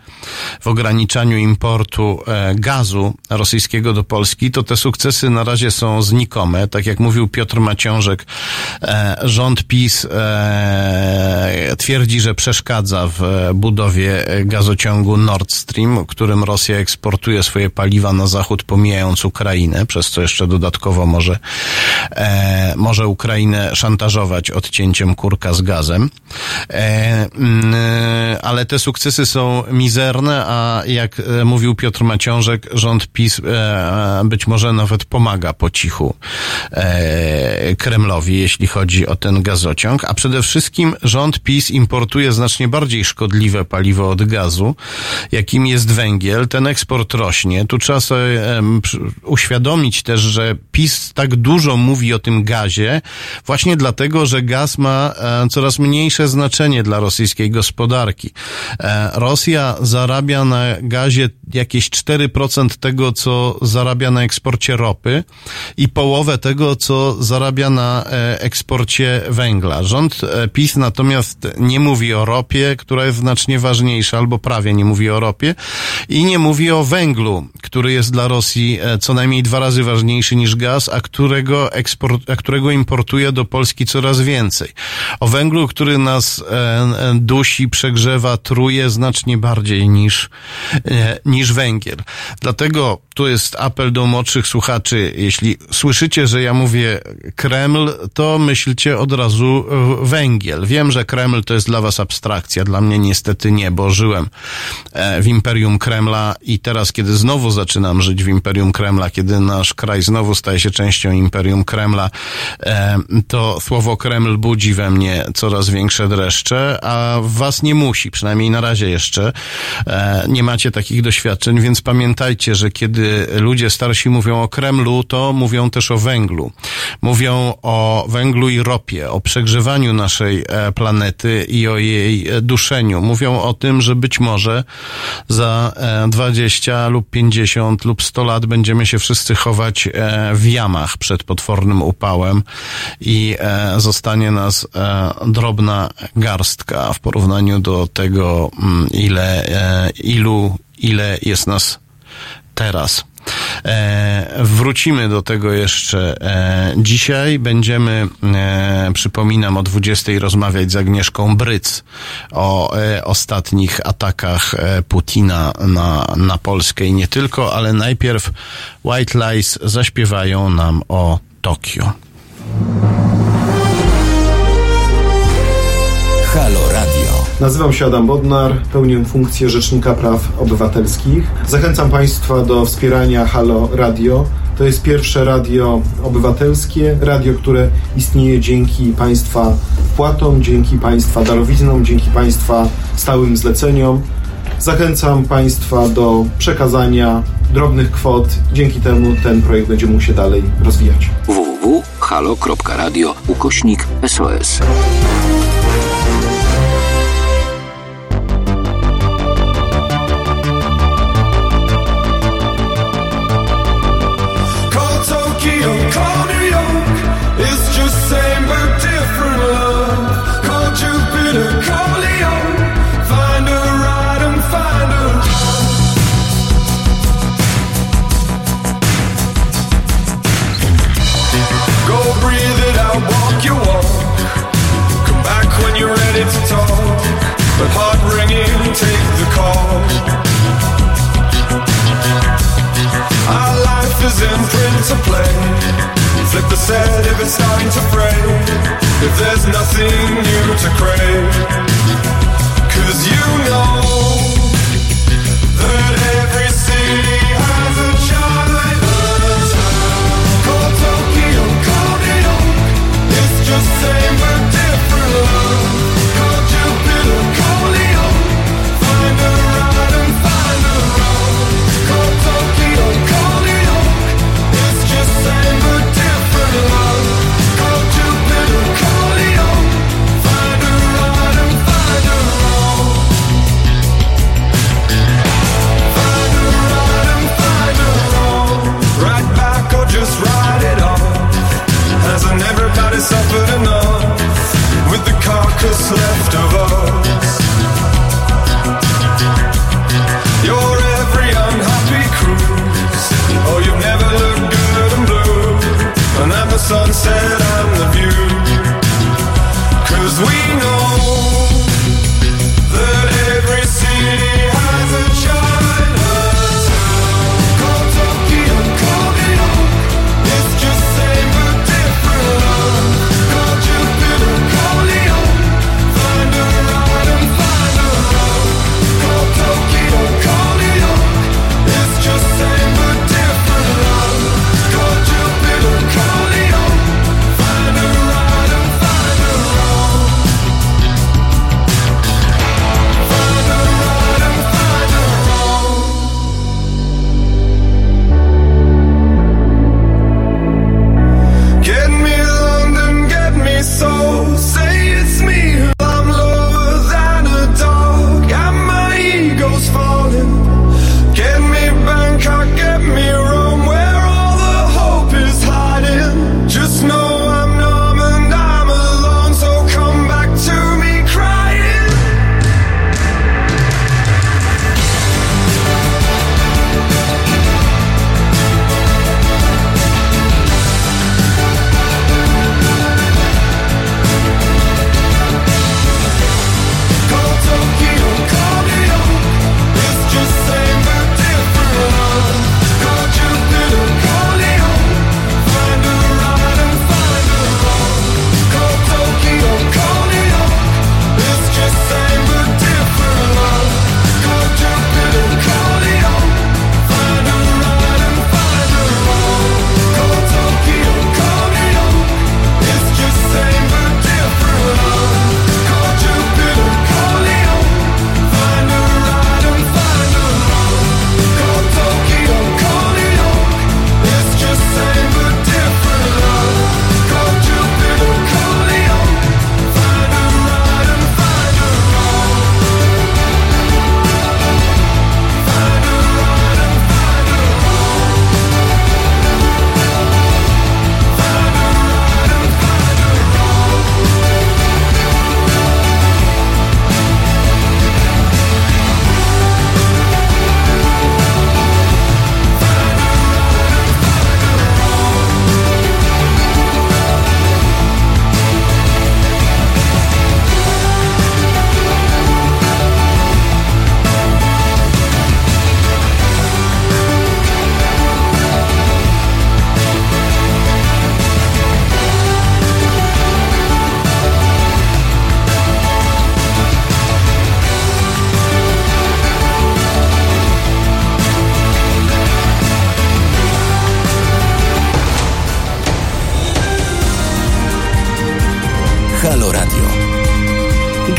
w ograniczaniu importu e, gazu rosyjskiego do Polski, to te sukcesy na razie są znikome. Tak jak mówił Piotr Maciążek, e, rząd PiS e, twierdzi, że przeszkadza w e, budowie gazociągu Nord Stream, którym Rosja eksportuje swoje paliwa na zachód, pomijając Ukrainę, przez co jeszcze dodatkowo może, e, może Ukrainę szantażować odcięciem kurka z gazem. E, mm, ale te sukcesy są mizerne, a jak e, mówił Piotr Maciążek, rząd PiS e, być może nawet pomaga po cichu e, Kremlowi, jeśli chodzi o ten gazociąg, a przede wszystkim rząd PiS importuje znacznie bardziej szkodliwe paliwo od gazu, jakim jest węgiel. Ten eksport rośnie. Tu trzeba sobie uświadomić też, że PiS tak dużo mówi o tym gazie, właśnie dlatego, że gaz ma e, coraz mniejsze znaczenie dla rosyjskiej gospodarki. E, Rosja zarabia na gazie jakieś 4% tego, co zarabia na eksporcie ropy i połowę tego, co zarabia na e, eksporcie węgla. Rząd PiS natomiast nie mówi o ropie, która jest znacznie ważniejsza, albo prawie nie mówi o ropie i nie mówi o węglu, który jest dla Rosji e, co najmniej dwa razy ważniejszy niż gaz, a którego, eksport, a którego importuje do Polski coraz więcej. O węglu, który nas e, e, dusi, przegrzewa, truje znacznie bardziej niż, niż węgiel. Dlatego tu jest apel do młodszych słuchaczy. Jeśli słyszycie, że ja mówię Kreml, to myślcie od razu węgiel. Wiem, że Kreml to jest dla was abstrakcja, dla mnie niestety nie, bo żyłem w Imperium Kremla i teraz, kiedy znowu zaczynam żyć w Imperium Kremla, kiedy nasz kraj znowu staje się częścią Imperium Kremla, e, to słowo Kreml budzi we mnie coraz większe dreszcze, a was nie musi, przynajmniej na razie jeszcze e, nie macie takich doświadczeń, więc pamiętajcie, że kiedy ludzie starsi mówią o Kremlu, to mówią też o węglu. Mówią o węglu i ropie, o przegrzewaniu naszej e, planety i o jej e, duszeniu. Mówią o tym, że być może za e, 20 lub 50 lub 100 lat będziemy się wszyscy chować e, w jamach przed potwornym upałem i e, zostanie nas e, drobna garstka w porównaniu do tego, mm, ile, e, ilu, ile jest nas teraz. E, wrócimy do tego jeszcze e, dzisiaj. Będziemy, e, przypominam, o 20 rozmawiać z Agnieszką Bryc o e, ostatnich atakach e, Putina na, na Polskę i nie tylko, ale najpierw White Lies zaśpiewają nam o Tokio. Nazywam się Adam Bodnar, pełnię funkcję Rzecznika Praw Obywatelskich. Zachęcam Państwa do wspierania Halo Radio. To jest pierwsze radio obywatelskie, radio, które istnieje dzięki Państwa wpłatom, dzięki Państwa darowiznom, dzięki Państwa stałym zleceniom. Zachęcam Państwa do przekazania drobnych kwot. Dzięki temu ten projekt będzie mógł się dalej rozwijać. www.halo.radio ukośnik SOS. In print to play. Flip the set if it's starting to fray. If there's nothing new to crave. Cause you know that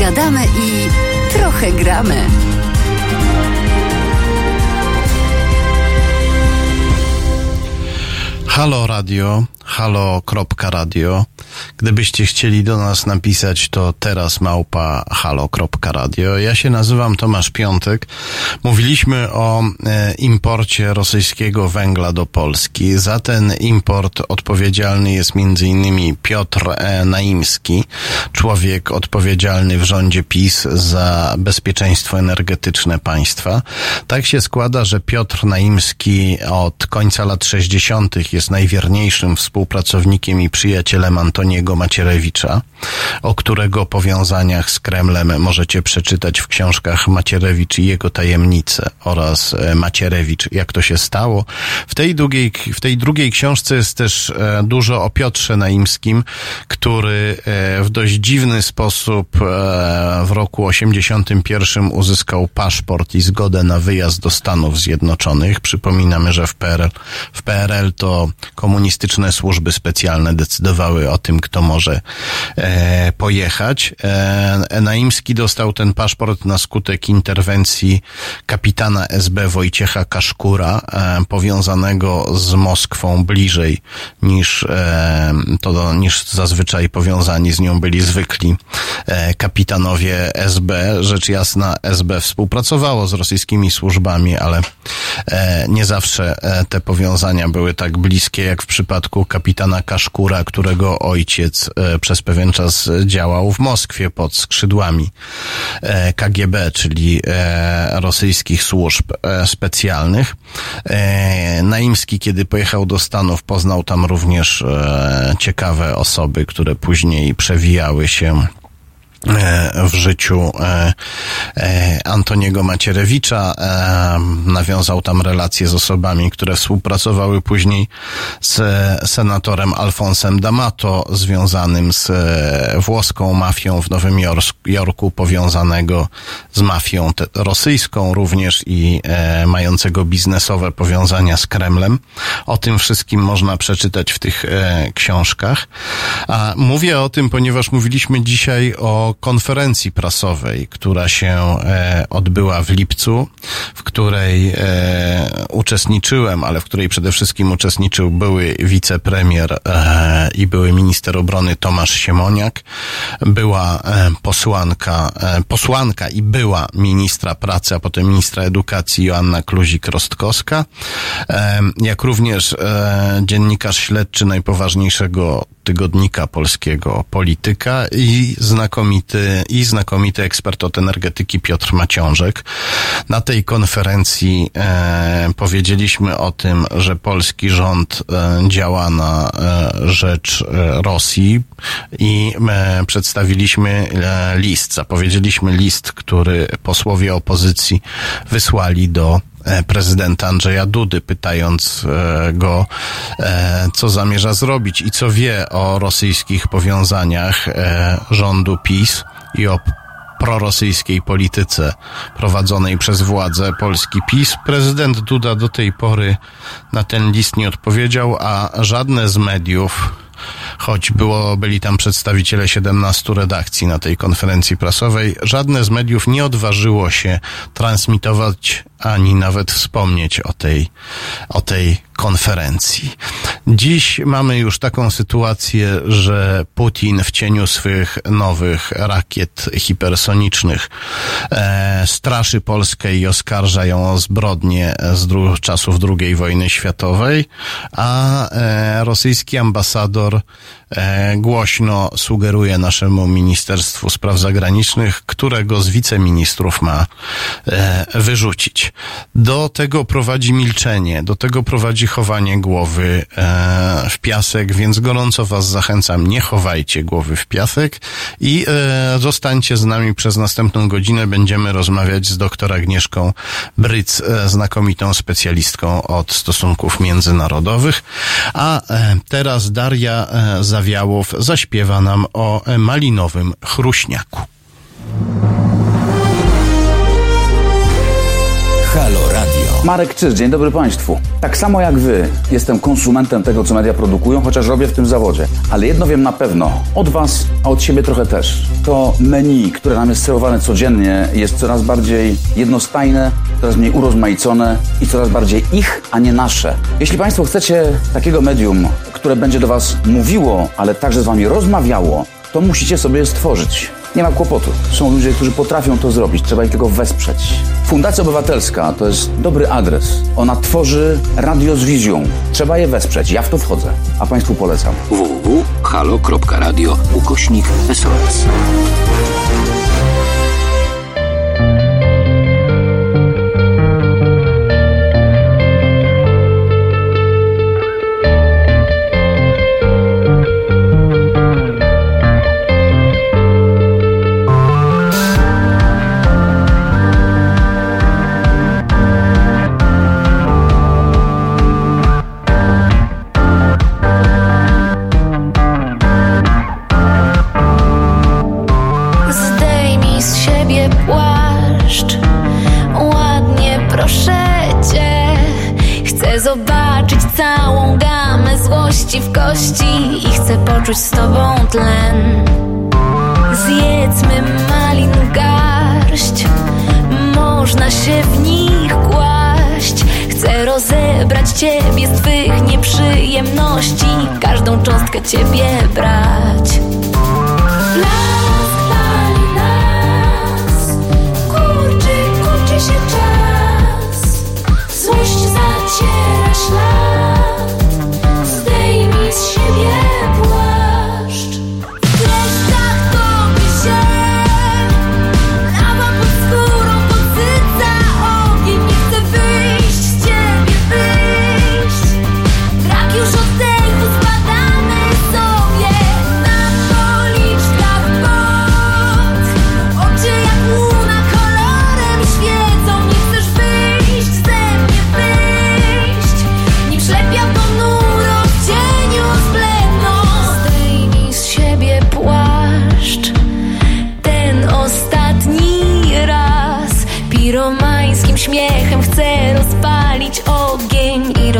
gadamy i trochę gramy. Halo Radio, halo.radio. Gdybyście chcieli do nas napisać, to teraz małpa halo.radio. Ja się nazywam Tomasz Piątek. Mówiliśmy o e, imporcie rosyjskiego węgla do Polski. Za ten import odpowiedzialny jest innymi Piotr e, Naimski, człowiek odpowiedzialny w rządzie PiS za bezpieczeństwo energetyczne państwa. Tak się składa, że Piotr Naimski od końca lat 60. jest najwierniejszym współpracownikiem i przyjacielem Antoniego Macierewicza, o którego powiązaniach z Kremlem możecie przeczytać w książkach Macierewicz i jego tajemnice oraz e, Macierewicz, jak to się stało. W tej, drugiej, w tej drugiej książce jest też e, dużo o Piotrze Naimskim, który e, w dość dziwny sposób w roku 81 uzyskał paszport i zgodę na wyjazd do Stanów Zjednoczonych. Przypominamy, że w PRL, w PRL to komunistyczne służby specjalne decydowały o tym, kto może e, pojechać. E, Naimski dostał ten paszport na skutek interwencji kapitana SB Wojciecha Kaszkura, e, powiązanego z Moskwą bliżej niż e, to, niż zazwyczaj powiązani z nią byli zwykli e, kapitanowie SB. Rzecz jasna, SB współpracowało z rosyjskimi służbami, ale e, nie zawsze e, te powiązania były tak bliskie jak w przypadku kapitana Kaszkura, którego ojciec e, przez pewien czas działał w Moskwie pod skrzydłami e, KGB, czyli e, rosyjskich służb e, specjalnych. Naimski, kiedy pojechał do Stanów, poznał tam również ciekawe osoby, które później przewijały się w życiu e, e, Antoniego Macierewicza. E, nawiązał tam relacje z osobami, które współpracowały później z senatorem Alfonsem D'Amato, związanym z e, włoską mafią w Nowym Jorku, powiązanego z mafią rosyjską również i e, mającego biznesowe powiązania z Kremlem. O tym wszystkim można przeczytać w tych e, książkach. A mówię o tym, ponieważ mówiliśmy dzisiaj o konferencji prasowej, która się e, odbyła w lipcu, w której e, uczestniczyłem, ale w której przede wszystkim uczestniczył były wicepremier e, i były minister obrony Tomasz Siemoniak, była posłanka, posłanka i była ministra pracy, a potem ministra edukacji Joanna Kluzik-Rostkowska, jak również dziennikarz śledczy najpoważniejszego tygodnika polskiego Polityka i znakomity, i znakomity ekspert od energetyki Piotr Maciążek. Na tej konferencji e, powiedzieliśmy o tym, że polski rząd e, działa na e, rzecz e, Rosji i e, przedstawiliśmy e, list, zapowiedzieliśmy list, który posłowie opozycji wysłali do prezydenta Andrzeja Dudy, pytając e, go, e, co zamierza zrobić i co wie o rosyjskich powiązaniach e, rządu PiS i o prorosyjskiej polityce prowadzonej przez władze Polski PiS. Prezydent Duda do tej pory na ten list nie odpowiedział, a żadne z mediów choć było, byli tam przedstawiciele 17 redakcji na tej konferencji prasowej, żadne z mediów nie odważyło się transmitować ani nawet wspomnieć o tej, o tej konferencji. Dziś mamy już taką sytuację, że Putin w cieniu swych nowych rakiet hipersonicznych e, straszy Polskę i oskarża ją o zbrodnie z dru- czasów II wojny światowej, a e, rosyjski ambasador głośno sugeruje naszemu Ministerstwu Spraw Zagranicznych, którego z wiceministrów ma e, wyrzucić. Do tego prowadzi milczenie, do tego prowadzi chowanie głowy e, w piasek, więc gorąco Was zachęcam, nie chowajcie głowy w piasek i e, zostańcie z nami przez następną godzinę. Będziemy rozmawiać z doktor Agnieszką Bryc, e, znakomitą specjalistką od stosunków międzynarodowych. A e, teraz Daria e, Zawiałow zaśpiewa nam o malinowym chruśniaku. Halo. Marek Czyż, dzień dobry Państwu. Tak samo jak Wy, jestem konsumentem tego, co media produkują, chociaż robię w tym zawodzie. Ale jedno wiem na pewno, od Was, a od siebie trochę też. To menu, które nam jest serwowane codziennie, jest coraz bardziej jednostajne, coraz mniej urozmaicone i coraz bardziej ich, a nie nasze. Jeśli Państwo chcecie takiego medium, które będzie do Was mówiło, ale także z Wami rozmawiało, to musicie sobie stworzyć. Nie ma kłopotu. Są ludzie, którzy potrafią to zrobić. Trzeba ich tylko wesprzeć. Fundacja Obywatelska to jest dobry adres. Ona tworzy radio z wizją. Trzeba je wesprzeć. Ja w to wchodzę. A Państwu polecam. www.halo.radio ukośnik SOS. Złości w kości I chcę poczuć z tobą tlen. Zjedzmy malin garść Można się w nich kłaść. Chcę rozebrać ciebie z twych nieprzyjemności Każdą cząstkę ciebie brać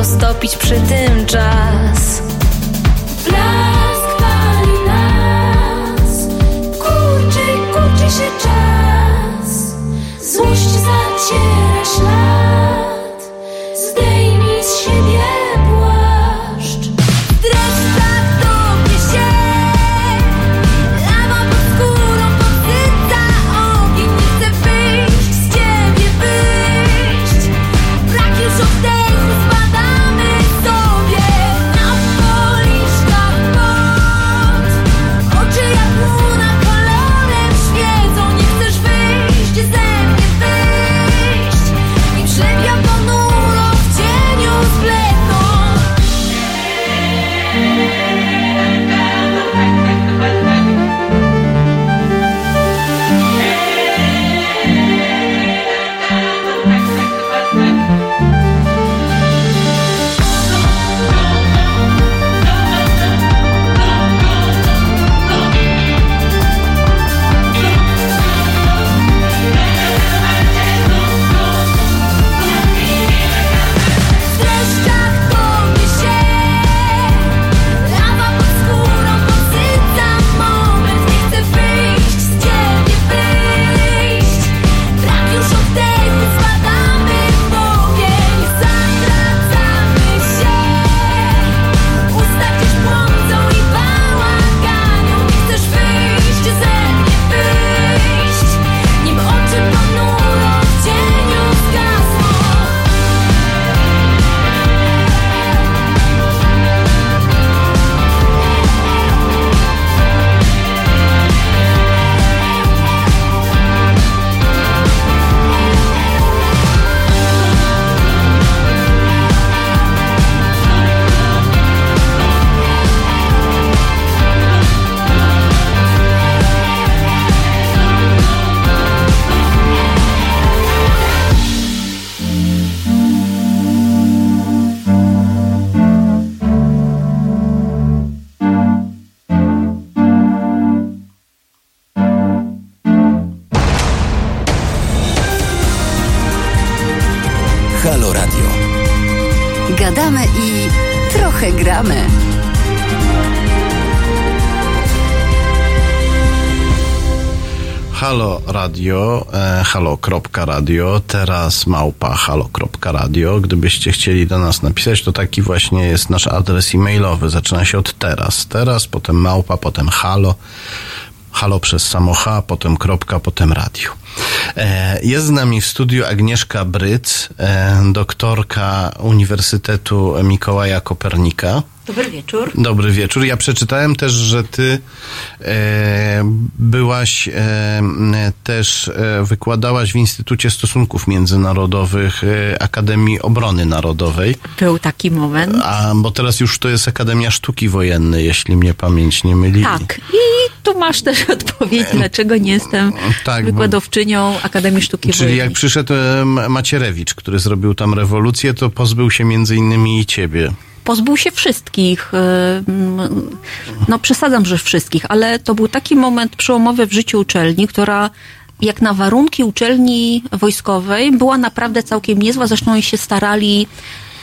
roztopić przy tym czas. Blask pali nas. Kurczy, kurczy się czas. Złość zaciera ślad Radio, e, halo.radio, teraz małpa halo.radio. Gdybyście chcieli do nas napisać, to taki właśnie jest nasz adres e-mailowy. Zaczyna się od teraz. Teraz, potem małpa, potem halo. Halo przez samo H, potem kropka, potem radio. E, jest z nami w studiu Agnieszka Bryc, e, doktorka Uniwersytetu Mikołaja Kopernika. Dobry wieczór. Dobry wieczór. Ja przeczytałem też, że ty e, byłaś też, wykładałaś w Instytucie Stosunków Międzynarodowych Akademii Obrony Narodowej. Był taki moment. A, bo teraz już to jest Akademia Sztuki Wojennej, jeśli mnie pamięć nie myli. Tak. I tu masz też odpowiedź, dlaczego nie jestem Tak, bo- wykładowczynią Akademii Sztuki Czyli Wojennej. jak przyszedł Macierewicz, który zrobił tam rewolucję, to pozbył się między innymi i ciebie. Pozbył się wszystkich. y, mm, No przesadzam, że wszystkich, ale to był taki moment przełomowy w życiu uczelni, która jak na warunki uczelni wojskowej była naprawdę całkiem niezła. Zresztą oni się starali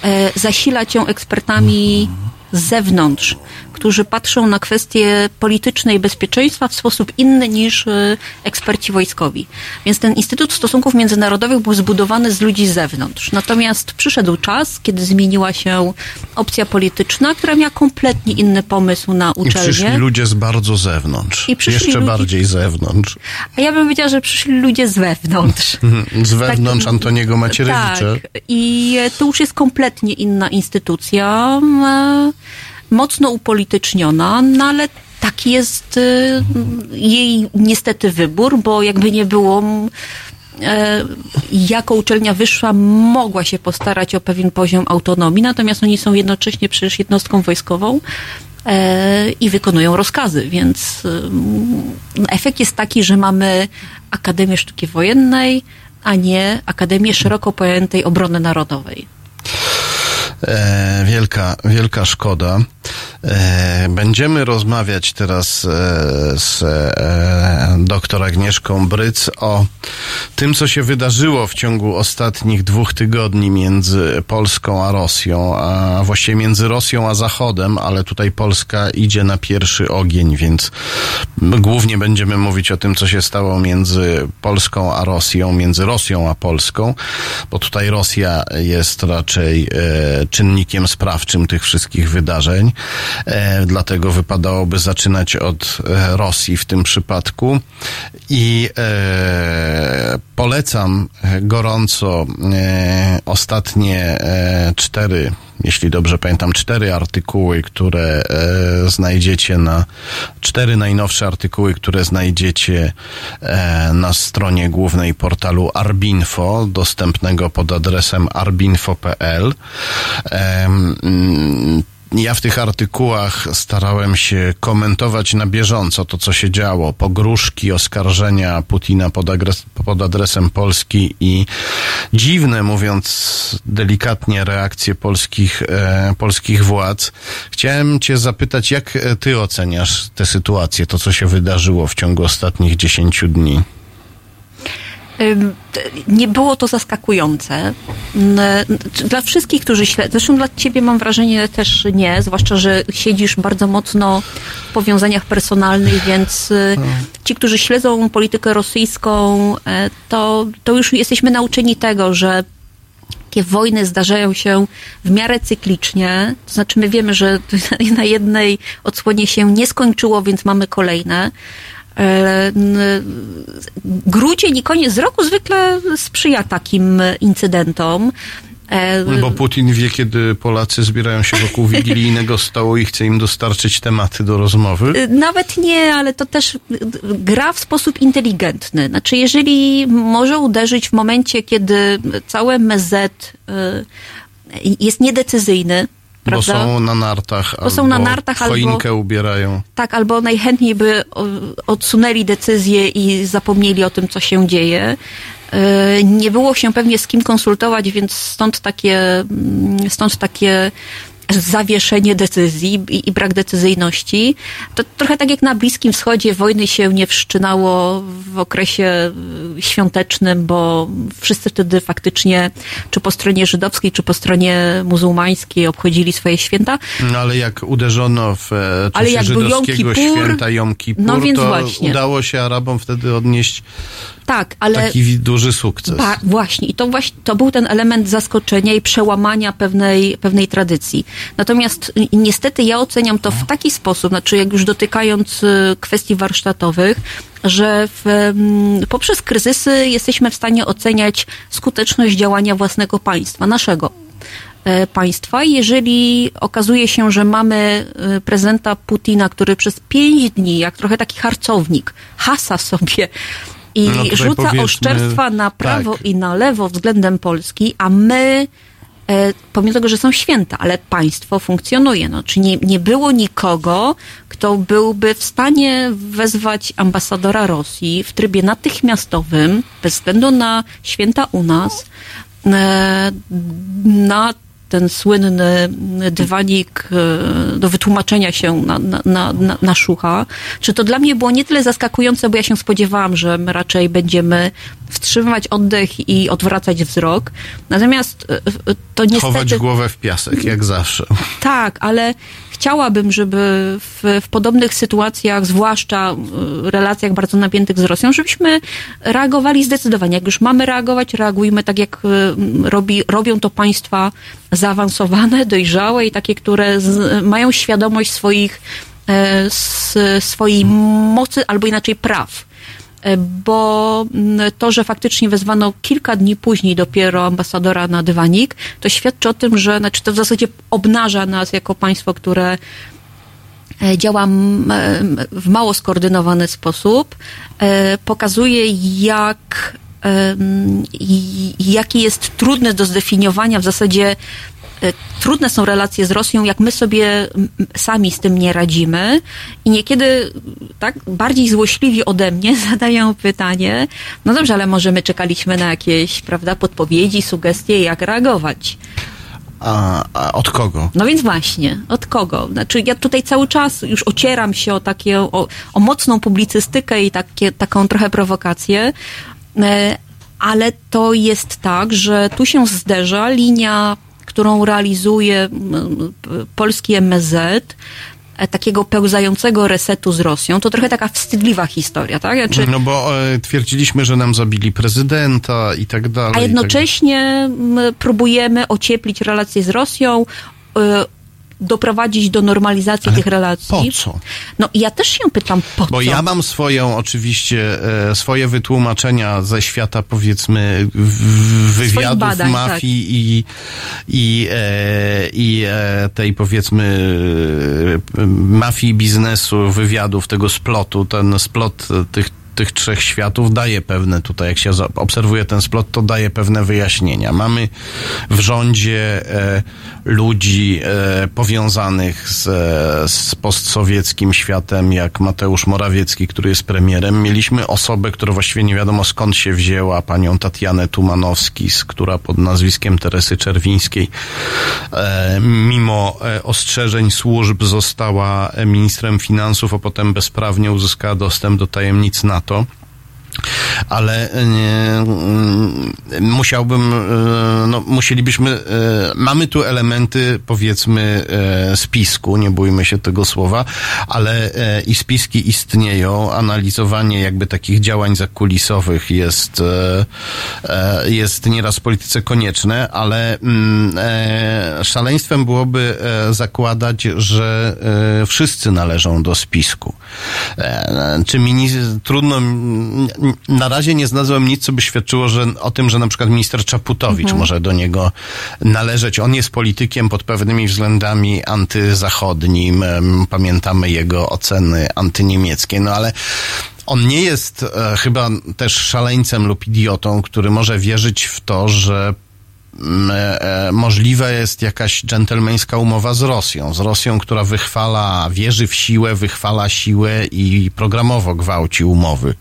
e, zasilać ją ekspertami z zewnątrz, którzy patrzą na kwestie polityczne i bezpieczeństwa w sposób inny niż e, eksperci wojskowi. Więc ten Instytut Stosunków Międzynarodowych był zbudowany z ludzi z zewnątrz. Natomiast przyszedł czas, kiedy zmieniła się opcja polityczna, która miała kompletnie inny pomysł na I przyszli uczelnię. ludzie z bardzo zewnątrz. I przyszli Jeszcze ludzie- bardziej zewnątrz. A ja bym powiedziała, że przyszli ludzie z wewnątrz. <laughs> Z wewnątrz Antoniego Macierewicza. Tak. I to już jest kompletnie inna instytucja, mocno upolityczniona, no ale taki jest e, jej niestety wybór, bo jakby nie było, e, jako uczelnia wyższa mogła się postarać o pewien poziom autonomii, natomiast oni są jednocześnie przecież jednostką wojskową e, i wykonują rozkazy, więc e, efekt jest taki, że mamy Akademię Sztuki Wojennej, a nie Akademię szeroko pojętej obrony narodowej. E, wielka, wielka szkoda. E, będziemy rozmawiać teraz e, z e, doktor Agnieszką Bryc o tym, co się wydarzyło w ciągu ostatnich dwóch tygodni między Polską a Rosją, a właściwie między Rosją a Zachodem, ale tutaj Polska idzie na pierwszy ogień, więc głównie będziemy mówić o tym, co się stało między Polską a Rosją, między Rosją a Polską, bo tutaj Rosja jest raczej czynnikiem sprawczym tych wszystkich wydarzeń. E, dlatego wypadałoby zaczynać od e, Rosji w tym przypadku. I e, polecam e, gorąco e, ostatnie e, cztery, jeśli dobrze pamiętam, cztery artykuły, które e, znajdziecie na cztery najnowsze artykuły, które znajdziecie e, na stronie głównej portalu Arbinfo, dostępnego pod adresem arbinfo.pl. Mm, ja w tych artykułach starałem się komentować na bieżąco to, co się działo. Pogróżki, oskarżenia Putina pod, agres- pod adresem Polski i dziwne, mówiąc delikatnie, reakcje polskich, e, polskich władz. Chciałem Cię zapytać, jak e, Ty oceniasz tę sytuację, to, co się wydarzyło w ciągu ostatnich 10 dni? Nie było to zaskakujące. Dla wszystkich, którzy śledzą, zresztą dla ciebie mam wrażenie też nie, zwłaszcza, że siedzisz bardzo mocno w powiązaniach personalnych, więc y, ci, którzy śledzą politykę rosyjską, e, to, to już jesteśmy nauczeni tego, że takie wojny zdarzają się w miarę cyklicznie. To znaczy, my wiemy, że <laughs> na jednej odsłonie się nie skończyło, więc mamy kolejne. N- Grudzień i koniec roku zwykle sprzyja takim incydentom. E, Bo Putin wie, kiedy Polacy zbierają się wokół wigilijnego stołu i chce im dostarczyć tematy do rozmowy. Y, Nawet nie, ale to też gra w sposób inteligentny. Znaczy, jeżeli może uderzyć w momencie, kiedy całe MZ jest niedecyzyjny, Bo prawda? są na nartach, Bo są na albo nartach, albo- choinkę ubierają. Tak, albo najchętniej by odsunęli decyzję i zapomnieli o tym, co się dzieje. Y, Nie było się pewnie z kim konsultować, więc stąd takie, mm, stąd takie zawieszenie decyzji i, i brak decyzyjności. To trochę tak jak na Bliskim Wschodzie wojny się nie wszczynało w okresie y, świątecznym, bo wszyscy wtedy faktycznie, czy po stronie żydowskiej, czy po stronie muzułmańskiej obchodzili swoje święta. No ale jak uderzono w Ale czasie jak był Jom żydowskiego Kippur, święta Jom Kippur, no więc to właśnie. udało się Arabom wtedy odnieść Tak, ale... taki duży sukces. Ba, właśnie, i to właśnie to był ten element zaskoczenia i przełamania pewnej, pewnej tradycji. Natomiast y, niestety ja oceniam to w taki sposób, znaczy jak już dotykając y, kwestii warsztatowych, że w, mm, poprzez kryzysy jesteśmy w stanie oceniać skuteczność działania własnego państwa, naszego e, państwa. Jeżeli okazuje się, że mamy e, prezydenta Putina, który przez pięć dni, jak trochę taki harcownik, hasa sobie i No rzuca oszczerstwa na prawo tak. i na lewo względem Polski, a my, pomimo tego, że są święta, ale państwo funkcjonuje. No, czy nie, nie było nikogo, kto byłby w stanie wezwać ambasadora Rosji w trybie natychmiastowym, bez względu na święta u nas, e, na ten słynny dywanik e, do wytłumaczenia się na, na, na, na, szucha, czy to dla mnie było nie tyle zaskakujące, bo ja się spodziewałam, że my raczej będziemy wstrzymywać oddech i odwracać wzrok. Natomiast e, e, to niestety... Chować głowę w piasek, jak zawsze. Tak, ale chciałabym, żeby w, w podobnych sytuacjach, zwłaszcza y, relacjach bardzo napiętych z Rosją, żebyśmy reagowali zdecydowanie. Jak już mamy reagować, reagujmy tak, jak y, robi, robią to państwa zaawansowane, <laughs> dojrzałe i takie, które z, mają świadomość swoich, e, s, swojej mocy albo inaczej praw bo mm, to, że faktycznie wezwano kilka dni później dopiero ambasadora na dywanik, to świadczy o tym, że znaczy to w zasadzie obnaża nas jako państwo, które e, działa em, w mało skoordynowany sposób, e, pokazuje jak jaki jest trudny do zdefiniowania w zasadzie e, trudne są relacje z Rosją, jak my sobie sami z tym nie radzimy i niekiedy tak bardziej złośliwi ode mnie <laughs> zadają pytanie, no dobrze, ale może my czekaliśmy na jakieś, prawda, podpowiedzi, sugestie, jak reagować. A, a od kogo? No więc właśnie, od kogo? Znaczy ja tutaj cały czas już ocieram się o takie, o, o mocną publicystykę i takie, taką trochę prowokację, e, ale to jest tak, że tu się zderza linia, którą realizuje polski MSZ, e, takiego pełzającego resetu z Rosją. To trochę taka wstydliwa historia, tak? Znaczy, No bo e, twierdziliśmy, że nam zabili prezydenta i tak dalej. a i jednocześnie m, próbujemy ocieplić relacje z Rosją, y, doprowadzić do normalizacji tych relacji. po co? No ja też się pytam, po Bo co? ja mam swoją, oczywiście, e, swoje wytłumaczenia ze świata, powiedzmy, wywiadów, badań, tak. mafii i, i, e, i e, tej, powiedzmy, e, mafii biznesu, wywiadów, tego splotu. Ten splot tych tych trzech światów daje pewne tutaj, jak się obserwuje ten splot, to daje pewne wyjaśnienia. Mamy w rządzie e, ludzi e, powiązanych z, e, z postsowieckim światem, jak Mateusz Morawiecki, który jest premierem. Mieliśmy osobę, która właściwie nie wiadomo skąd się wzięła, panią Tatianę Tumanowski, która pod nazwiskiem Teresy Czerwińskiej, e, mimo e, ostrzeżeń służb, została ministrem finansów, a potem bezprawnie uzyskała dostęp do tajemnic NATO ale e, mm, musiałbym, e, no, musielibyśmy, e, mamy tu elementy, powiedzmy, spisku, nie bójmy się tego słowa, ale i spiski istnieją, analizowanie jakby takich działań zakulisowych jest, jest nieraz w polityce konieczne, ale mm, szaleństwem byłoby zakładać, że wszyscy należą do spisku. Czy minister, trudno, na razie nie znalazłem nic, co by świadczyło że, o tym, że na przykład minister Czaputowicz Mhm. może do niego należeć. On jest politykiem pod pewnymi względami antyzachodnim. Pamiętamy jego oceny antyniemieckie, no ale on nie jest e, chyba też szaleńcem lub idiotą, który może wierzyć w to, że mm, e, e, możliwa jest jakaś dżentelmeńska umowa z Rosją. Z Rosją, która wychwala, wierzy w siłę, wychwala siłę i programowo gwałci umowy.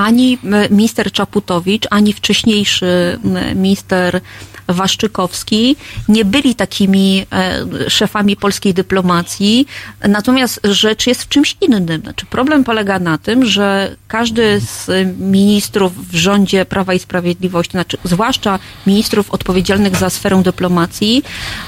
Ani minister Czaputowicz, ani wcześniejszy minister Waszczykowski nie byli takimi e, szefami polskiej dyplomacji, natomiast rzecz jest w czymś innym. Znaczy, problem polega na tym, że każdy z ministrów w rządzie Prawa i Sprawiedliwości, znaczy zwłaszcza ministrów odpowiedzialnych za sferę dyplomacji,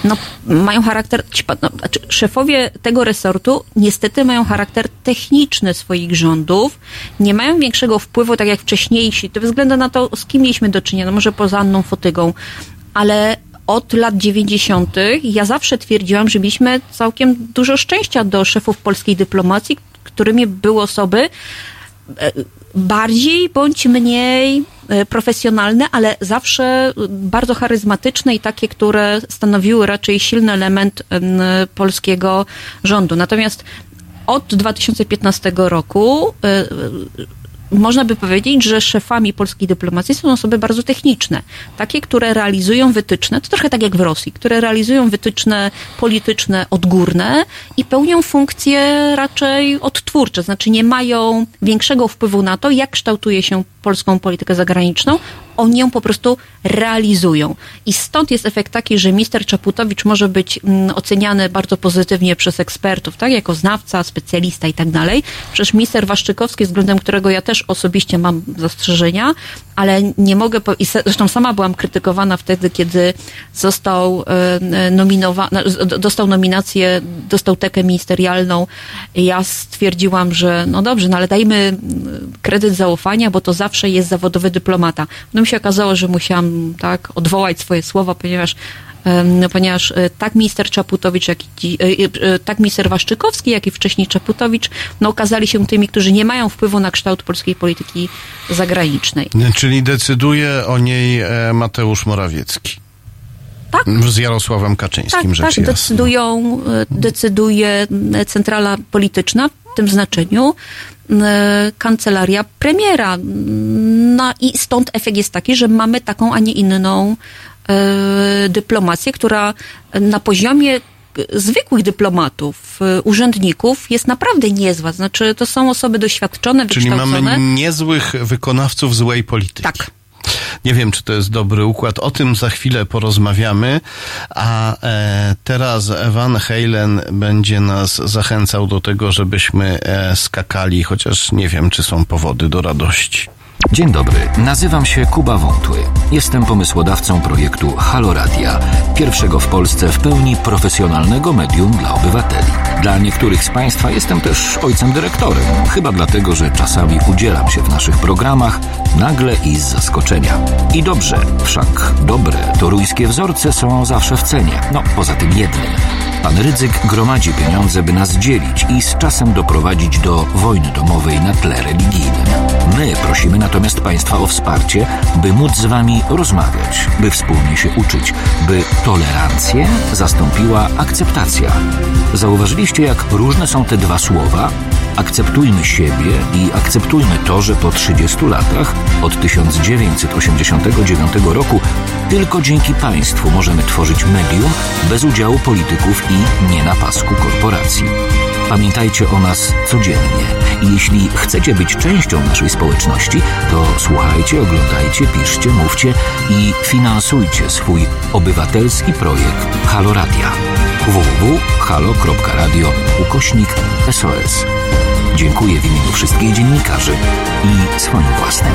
no, mają charakter, no, znaczy, szefowie tego resortu niestety mają charakter techniczny swoich rządów, nie mają większego wpływu, tak jak wcześniejsi, to względu na to, z kim mieliśmy do czynienia, no może poza Anną Fotygą, ale od lat 90. ja zawsze twierdziłam, że mieliśmy całkiem dużo szczęścia do szefów polskiej dyplomacji, którymi były osoby e, bardziej bądź mniej e, profesjonalne, ale zawsze bardzo charyzmatyczne i takie, które stanowiły raczej silny element em, polskiego rządu. Natomiast od 2015 roku e, e, można by powiedzieć, że szefami polskiej dyplomacji są osoby bardzo techniczne. Takie, które realizują wytyczne, to trochę tak jak w Rosji, które realizują wytyczne polityczne odgórne i pełnią funkcje raczej odtwórcze, znaczy nie mają większego wpływu na to, jak kształtuje się polską politykę zagraniczną, oni ją po prostu realizują. I stąd jest efekt taki, że mister Czaputowicz może być mm, oceniany bardzo pozytywnie przez ekspertów, tak, jako znawca, specjalista i tak dalej. Przecież mister Waszczykowski, względem którego ja też osobiście mam zastrzeżenia, ale nie mogę, i zresztą sama byłam krytykowana wtedy, kiedy został nominowany, dostał nominację, dostał tekę ministerialną. Ja stwierdziłam, że no dobrze, no ale dajmy kredyt zaufania, bo to zawsze jest zawodowy dyplomata. No mi się okazało, że musiałam tak odwołać swoje słowa, ponieważ ponieważ e, tak minister Czaputowicz, jak i e, e, tak minister Waszczykowski, jak i wcześniej Czaputowicz, no okazali się tymi, którzy nie mają wpływu na kształt polskiej polityki zagranicznej. Czyli decyduje o niej Mateusz Morawiecki. Tak. Z Jarosławem Kaczyńskim, Tak, tak, decydują, decyduje centrala polityczna, w tym znaczeniu kancelaria premiera. No i stąd efekt jest taki, że mamy taką, a nie inną dyplomację, która na poziomie zwykłych dyplomatów, e, urzędników jest naprawdę niezła. Znaczy, to są osoby doświadczone, Czyli wykształcone. mamy niezłych wykonawców złej polityki. Tak. Nie wiem, czy to jest dobry układ. O tym za chwilę porozmawiamy. A e, teraz Van Halen będzie nas zachęcał do tego, żebyśmy e, skakali, chociaż nie wiem, czy są powody do radości. Dzień dobry, nazywam się Kuba Wątły. Jestem pomysłodawcą projektu Halo Radia, pierwszego w Polsce w pełni profesjonalnego medium dla obywateli. Dla niektórych z Państwa jestem też ojcem dyrektorem, chyba dlatego, że czasami udzielam się w naszych programach nagle i z zaskoczenia. I dobrze, wszak dobre toruńskie wzorce są zawsze w cenie, no poza tym jednym. Pan Rydzyk gromadzi pieniądze, by nas dzielić i z czasem doprowadzić do wojny domowej na tle religijnym. My prosimy natomiast Państwa o wsparcie, by móc z Wami rozmawiać, by wspólnie się uczyć, by tolerancję zastąpiła akceptacja. Zauważyliście, jak różne są te dwa słowa? Akceptujmy siebie i akceptujmy to, że po 30 latach, od 1989 roku, tylko dzięki państwu możemy tworzyć medium bez udziału polityków i nie na pasku korporacji. Pamiętajcie o nas codziennie i jeśli chcecie być częścią naszej społeczności, to słuchajcie, oglądajcie, piszcie, mówcie i finansujcie swój obywatelski projekt Halo Radia www.halo.radio ukośnik SOS. Dziękuję w imieniu wszystkich dziennikarzy i swoim własnym.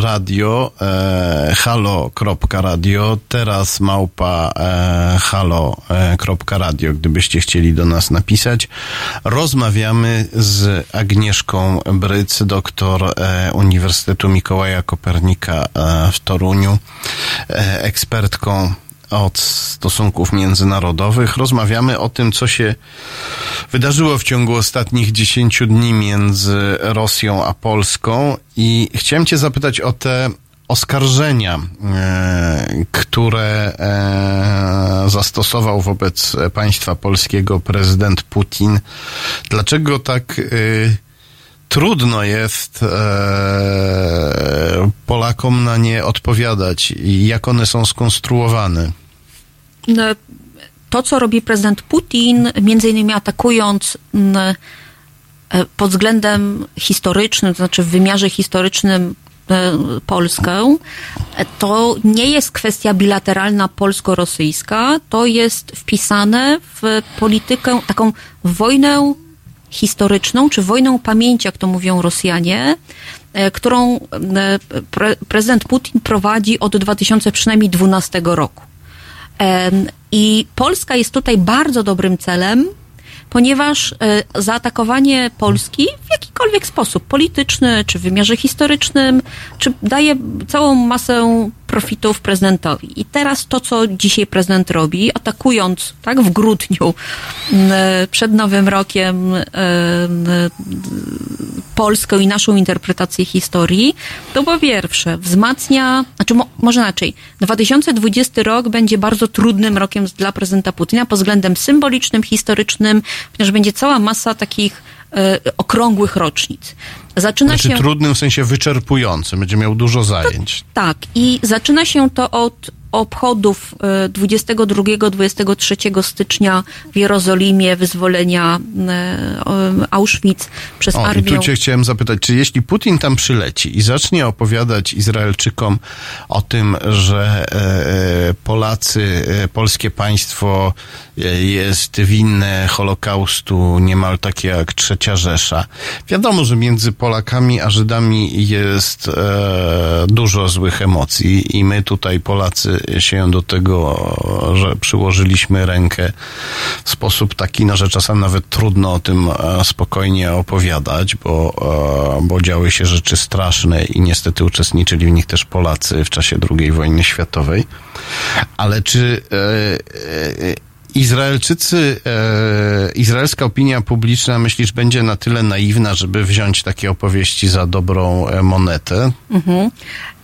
Radio, e, halo.radio, teraz małpa e, halo.radio, gdybyście chcieli do nas napisać. Rozmawiamy z Agnieszką Bryc, doktor e, Uniwersytetu Mikołaja Kopernika e, w Toruniu, e, ekspertką od stosunków międzynarodowych. Rozmawiamy o tym, co się wydarzyło w ciągu ostatnich 10 dni między Rosją a Polską i chciałem Cię zapytać o te oskarżenia, e, które e, zastosował wobec państwa polskiego prezydent Putin. Dlaczego tak e, trudno jest e, Polakom na nie odpowiadać i jak one są skonstruowane? No, to, co robi prezydent Putin, między innymi atakując e, pod względem historycznym, to znaczy w wymiarze historycznym e, Polskę, to nie jest kwestia bilateralna polsko-rosyjska, to jest wpisane w politykę, taką wojnę historyczną, czy wojną pamięci, jak to mówią Rosjanie, e, którą e, pre, prezydent Putin prowadzi od 2000 przynajmniej 12 roku. I Polska jest tutaj bardzo dobrym celem, ponieważ e, zaatakowanie Polski w jakikolwiek sposób, polityczny, czy w wymiarze historycznym, czy daje całą masę profitów prezydentowi. I teraz to, co dzisiaj prezydent robi, atakując tak w grudniu przed Nowym Rokiem em, Polskę i naszą interpretację historii, to po pierwsze wzmacnia, znaczy mo, może inaczej, 2020 rok będzie bardzo trudnym rokiem dla prezydenta Putina pod względem symbolicznym, historycznym, ponieważ będzie cała masa takich okrągłych rocznic. Zaczyna Znaczy się... trudnym w sensie wyczerpującym, będzie miał dużo zajęć. Tak, i zaczyna się to od obchodów e, 22-23 stycznia w Jerozolimie, wyzwolenia e, Auschwitz przez O, i armię. tu cię chciałem zapytać, czy jeśli Putin tam przyleci i zacznie opowiadać Izraelczykom o tym, że e, Polacy, e, polskie państwo e, jest winne Holokaustu niemal takie jak Trzecia Rzesza. Wiadomo, że między Polakami a Żydami jest dużo złych emocji i my tutaj Polacy się do tego, że przyłożyliśmy rękę w sposób taki, no, że czasem nawet trudno o tym e, spokojnie opowiadać, bo, e, bo działy się rzeczy straszne i niestety uczestniczyli w nich też Polacy w czasie II wojny światowej. Ale czy e, Izraelczycy, e, izraelska opinia publiczna, myślisz, będzie na tyle naiwna, żeby wziąć takie opowieści za dobrą e, monetę? Mhm.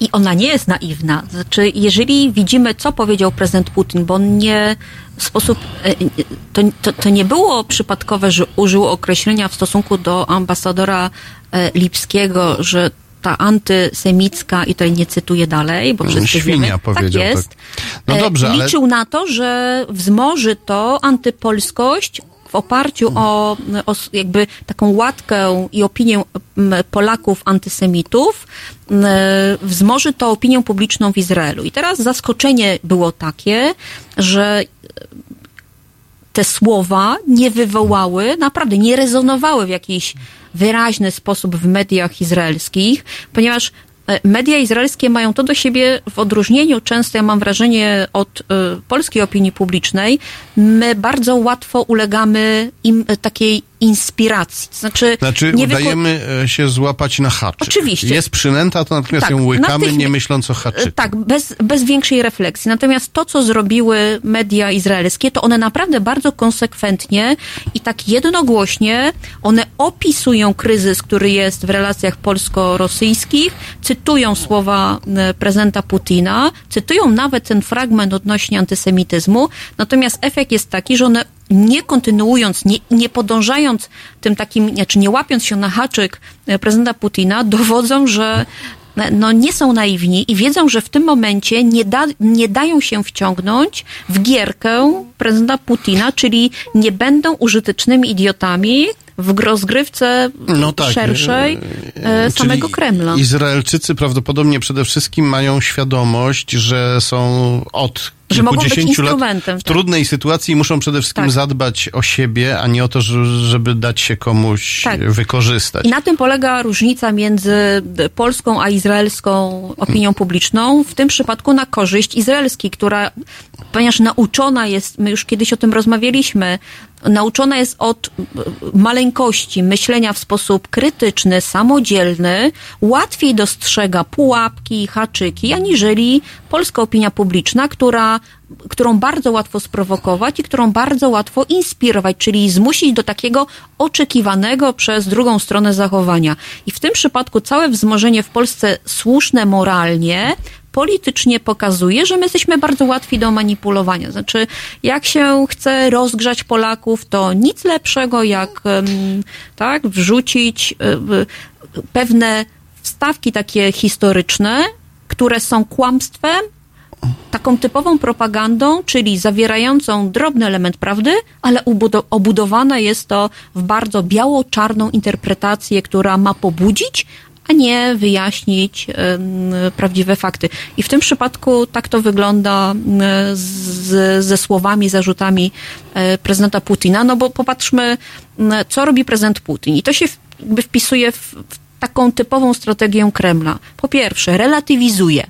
I ona nie jest naiwna. Znaczy, jeżeli widzimy, co powiedział prezydent Putin, bo on nie w sposób. e, To, to, to nie było przypadkowe, że użył określenia w stosunku do ambasadora e, Lipskiego, że ta antysemicka, i tutaj nie cytuję dalej, bo wszyscy Świnia wiemy, powiedział, tak jest. tak. No E, dobrze, ale- Liczył na to, że wzmoży to antypolskość w oparciu o, o jakby taką łatkę i opinię Polaków antysemitów, wzmoży to opinię publiczną w Izraelu. I teraz zaskoczenie było takie, że te słowa nie wywołały, naprawdę nie rezonowały w jakiś wyraźny sposób w mediach izraelskich, ponieważ e, media izraelskie mają to do siebie w odróżnieniu. Często, ja mam wrażenie, od e, polskiej opinii publicznej, my bardzo łatwo ulegamy im takiej inspiracji. Znaczy, Znaczy, nie udajemy e, się złapać na haczyk. Oczywiście. Jest przynęta, to natomiast Tak, ją łykamy, nie myśląc o haczyku. Tak, bez, bez większej refleksji. Natomiast to, co zrobiły media izraelskie, to one naprawdę bardzo konsekwentnie i tak jednogłośnie one opisują kryzys, który jest w relacjach polsko-rosyjskich, cytują słowa e, prezydenta Putina, cytują nawet ten fragment odnośnie antysemityzmu, natomiast efekt jest taki, że one nie kontynuując, nie, nie podążając tym takim, znaczy nie łapiąc się na haczyk e, prezydenta Putina, dowodzą, że e, no, nie są naiwni i wiedzą, że w tym momencie nie, da, nie dają się wciągnąć w gierkę prezydenta Putina, czyli nie będą użytecznymi idiotami, w rozgrywce No tak, szerszej e, e, samego Kremla. Izraelczycy prawdopodobnie przede wszystkim mają świadomość, że są od Że mogą być instrumentem, w tak. trudnej sytuacji i muszą przede wszystkim Tak. zadbać o siebie, a nie o to, że- żeby dać się komuś Tak. wykorzystać. I na tym polega różnica między polską a izraelską opinią publiczną, w tym przypadku na korzyść izraelskiej, która, ponieważ nauczona jest, my już kiedyś o tym rozmawialiśmy, nauczona jest od e, maleńkości myślenia w sposób krytyczny, samodzielny, łatwiej dostrzega pułapki, haczyki, aniżeli polska opinia publiczna, która którą bardzo łatwo sprowokować i którą bardzo łatwo inspirować, czyli zmusić do takiego oczekiwanego przez drugą stronę zachowania. I w tym przypadku całe wzmożenie w Polsce słuszne moralnie, politycznie pokazuje, że my jesteśmy bardzo łatwi do manipulowania. Znaczy, jak się chce rozgrzać Polaków, to nic lepszego jak tak, wrzucić e, pewne wstawki takie historyczne, które są kłamstwem, taką typową propagandą, czyli zawierającą drobny element prawdy, ale obudowane jest to w bardzo biało-czarną interpretację, która ma pobudzić, a nie wyjaśnić prawdziwe fakty. I w tym przypadku tak to wygląda z, ze słowami, zarzutami e, prezydenta Putina, no bo popatrzmy, co robi prezydent Putin. I to się jakby wpisuje w, w taką typową strategię Kremla. Po pierwsze, relatywizuje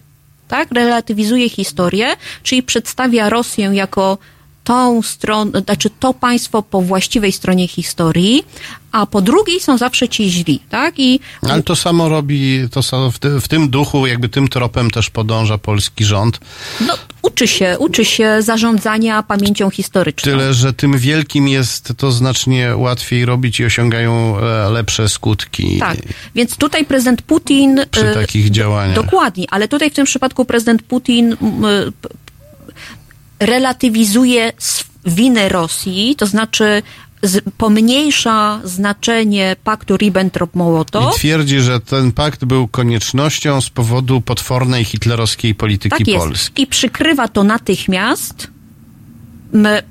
tak? Relatywizuje historię, czyli przedstawia Rosję jako tą stronę, znaczy to państwo po właściwej stronie historii, a po drugiej są zawsze ci źli, tak? I Ale to samo robi, to samo w, ty, w tym duchu, jakby tym tropem też podąża polski rząd. no, uczy się, uczy się zarządzania pamięcią historyczną. Tyle, że tym wielkim jest to znacznie łatwiej robić i osiągają e, lepsze skutki Tak, więc tutaj prezydent Putin. przy e, takich działaniach. Dokładnie, ale tutaj w tym przypadku prezydent Putin relatywizuje winę Rosji, to znaczy z, pomniejsza znaczenie paktu I Ribbentrop-Mołotow. twierdzi, że ten pakt był koniecznością z powodu potwornej hitlerowskiej polityki Tak jest. Polski. I przykrywa to natychmiast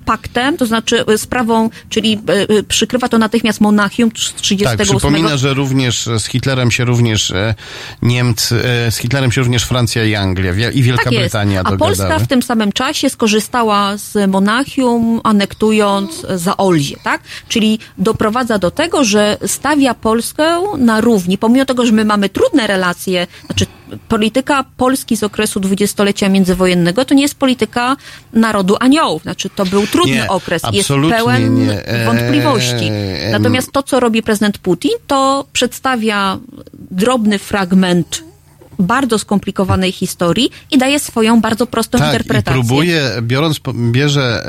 paktem, to znaczy e, sprawą, czyli e, e, przykrywa to natychmiast Monachium z 38 Tak, przypomina, że również z Hitlerem się również e, Niemcy, e, z Hitlerem się również Francja i Anglia i Wielka tak. Brytania A dogadały. Polska w tym samym czasie skorzystała z Monachium, anektując Zaolzie, tak? Czyli doprowadza do tego, że stawia Polskę na równi, pomimo tego, że my mamy trudne relacje, znaczy polityka Polski z okresu dwudziestolecia międzywojennego to nie jest polityka narodu aniołów, znaczy to był trudny Nie, okres, jest pełen nie. Wątpliwości. Natomiast to, co robi prezydent Putin, to przedstawia drobny fragment bardzo skomplikowanej historii i daje swoją bardzo prostą Tak, i interpretację. próbuje, biorąc, bierze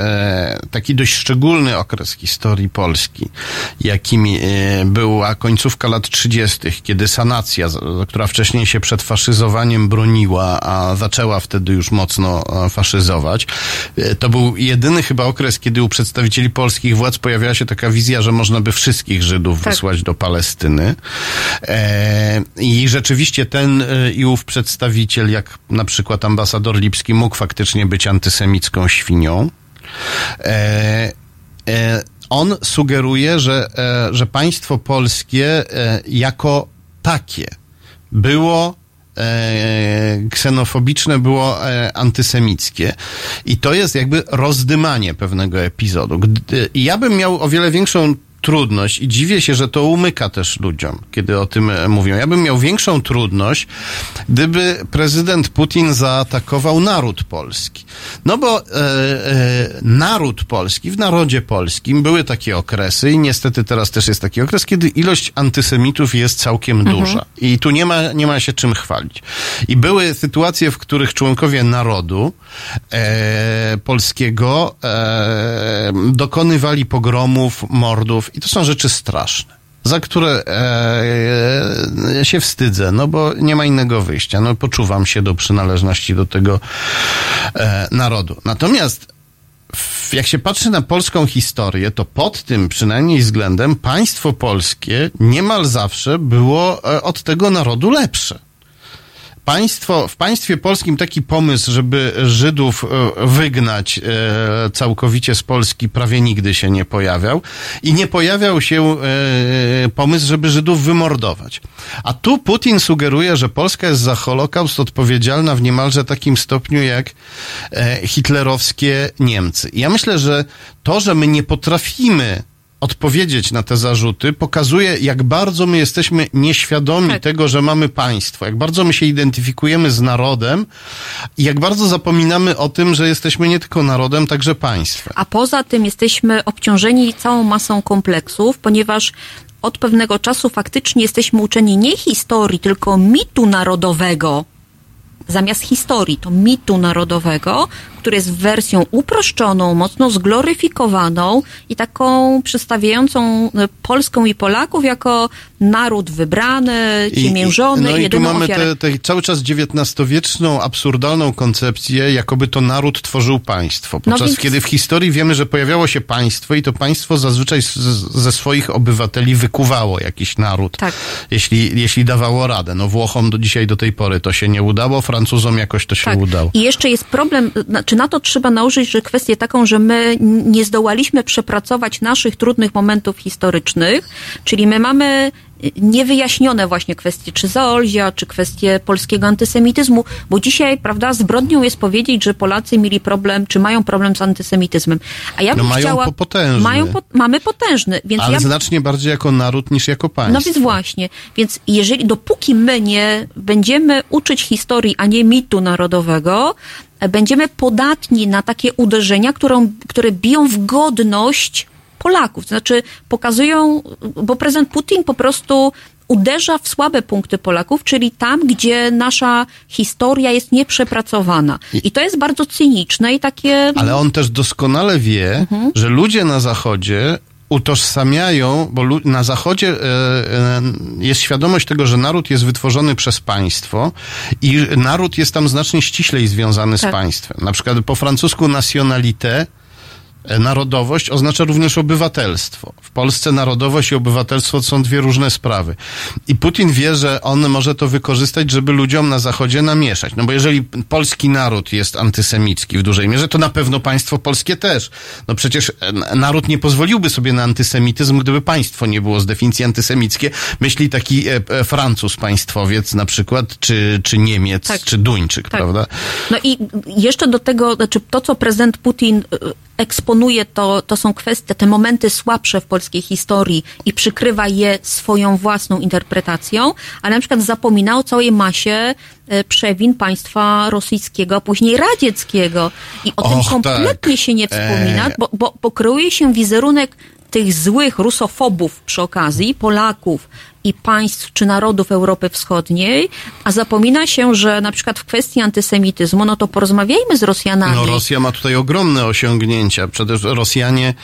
e, taki dość szczególny okres historii Polski, jakim e, była końcówka lat 30., kiedy sanacja, która wcześniej się przed faszyzowaniem broniła, a zaczęła wtedy już mocno e, faszyzować. E, to był jedyny chyba okres, kiedy u przedstawicieli polskich władz pojawiała się taka wizja, że można by wszystkich Żydów Tak. wysłać do Palestyny. E, I rzeczywiście ten e, i ów przedstawiciel, jak na przykład ambasador Lipski, mógł faktycznie być antysemicką świnią. E, e, on sugeruje, że, e, że państwo polskie e, jako takie było e, ksenofobiczne, było e, antysemickie. I to jest jakby rozdymanie pewnego epizodu. Gdy, ja bym miał o wiele większą trudność i dziwię się, że to umyka też ludziom, kiedy o tym e, mówią. Ja bym miał większą trudność, gdyby prezydent Putin zaatakował naród polski. No bo e, e, naród polski, w narodzie polskim były takie okresy i niestety teraz też jest taki okres, kiedy ilość antysemitów jest całkiem Mhm. duża. I tu nie ma, nie ma się czym chwalić. I były sytuacje, w których członkowie narodu e, polskiego e, dokonywali pogromów, mordów i to są rzeczy straszne. Za które e, się wstydzę, no bo nie ma innego wyjścia. No poczuwam się do przynależności do tego e, narodu. Natomiast jak się patrzy na polską historię, to pod tym przynajmniej względem państwo polskie niemal zawsze było e, od tego narodu lepsze. Państwo, w państwie polskim taki pomysł, żeby Żydów e, wygnać e, całkowicie z Polski prawie nigdy się nie pojawiał i nie pojawiał się e, pomysł, żeby Żydów wymordować. A tu Putin sugeruje, że Polska jest za Holokaust odpowiedzialna w niemalże takim stopniu jak hitlerowskie Niemcy. I ja myślę, że to, że my nie potrafimy odpowiedzieć na te zarzuty, pokazuje, jak bardzo my jesteśmy nieświadomi tego, że mamy państwo, jak bardzo my się identyfikujemy z narodem i jak bardzo zapominamy o tym, że jesteśmy nie tylko narodem, także państwem. A poza tym jesteśmy obciążeni całą masą kompleksów, ponieważ od pewnego czasu faktycznie jesteśmy uczeni nie historii, tylko mitu narodowego. Zamiast historii, to mitu narodowego, który jest wersją uproszczoną, mocno zgloryfikowaną i taką przedstawiającą e, Polską i Polaków jako naród wybrany, ciemiężony, no i tu mamy tę cały czas XIX-wieczną, absurdalną koncepcję, jakoby to naród tworzył państwo. Podczas No więc- kiedy w historii wiemy, że pojawiało się państwo i to państwo zazwyczaj z, ze swoich obywateli wykuwało jakiś naród, Tak. jeśli, jeśli dawało radę. No Włochom do dzisiaj do tej pory to się nie udało, Francuzom jakoś to się Tak. udało. I jeszcze jest problem, znaczy na to trzeba nałożyć że kwestię taką, że my nie zdołaliśmy przepracować naszych trudnych momentów historycznych, czyli my mamy niewyjaśnione właśnie kwestie czy Zaolzia, czy kwestie polskiego antysemityzmu, bo dzisiaj, prawda, zbrodnią jest powiedzieć, że Polacy mieli problem, czy mają problem z antysemityzmem. A ja No bym mają chciała... po- potężny. Mają po, mamy potężny, więc Ale ja... znacznie bardziej jako naród niż jako państwo. No więc właśnie. Więc jeżeli, dopóki my nie będziemy uczyć historii, a nie mitu narodowego, będziemy podatni na takie uderzenia, którą, które biją w godność Polaków. To znaczy pokazują, bo prezydent Putin po prostu uderza w słabe punkty Polaków, czyli tam, gdzie nasza historia jest nieprzepracowana. I to jest bardzo cyniczne i takie... Ale on też doskonale wie, Mhm. że ludzie na Zachodzie utożsamiają, bo na Zachodzie e, e, jest świadomość tego, że naród jest wytworzony przez państwo i naród jest tam znacznie ściślej związany Tak. z państwem. Na przykład po francusku nationalité Narodowość oznacza również obywatelstwo. W Polsce narodowość i obywatelstwo to są dwie różne sprawy. I Putin wie, że on może to wykorzystać, żeby ludziom na Zachodzie namieszać. No bo jeżeli polski naród jest antysemicki w dużej mierze, to na pewno państwo polskie też. No przecież e, naród nie pozwoliłby sobie na antysemityzm, gdyby państwo nie było z definicji antysemickie. Myśli taki e, e, Francuz państwowiec na przykład, czy, czy Niemiec, Tak. czy Duńczyk, Tak. prawda? No i jeszcze do tego, znaczy to, co prezydent Putin eksponuje, to, to są kwestie, te momenty słabsze w polskiej historii i przykrywa je swoją własną interpretacją, ale na przykład zapomina o całej masie y, przewin państwa rosyjskiego, a później radzieckiego. I o tym Och, kompletnie tak. się nie wspomina, Eee. bo, bo, bo kreuje się wizerunek tych złych rusofobów przy okazji, Polaków i państw czy narodów Europy Wschodniej, a zapomina się, że na przykład w kwestii antysemityzmu, no to porozmawiajmy z Rosjanami. No Rosja ma tutaj ogromne osiągnięcia. Przecież Rosjanie e,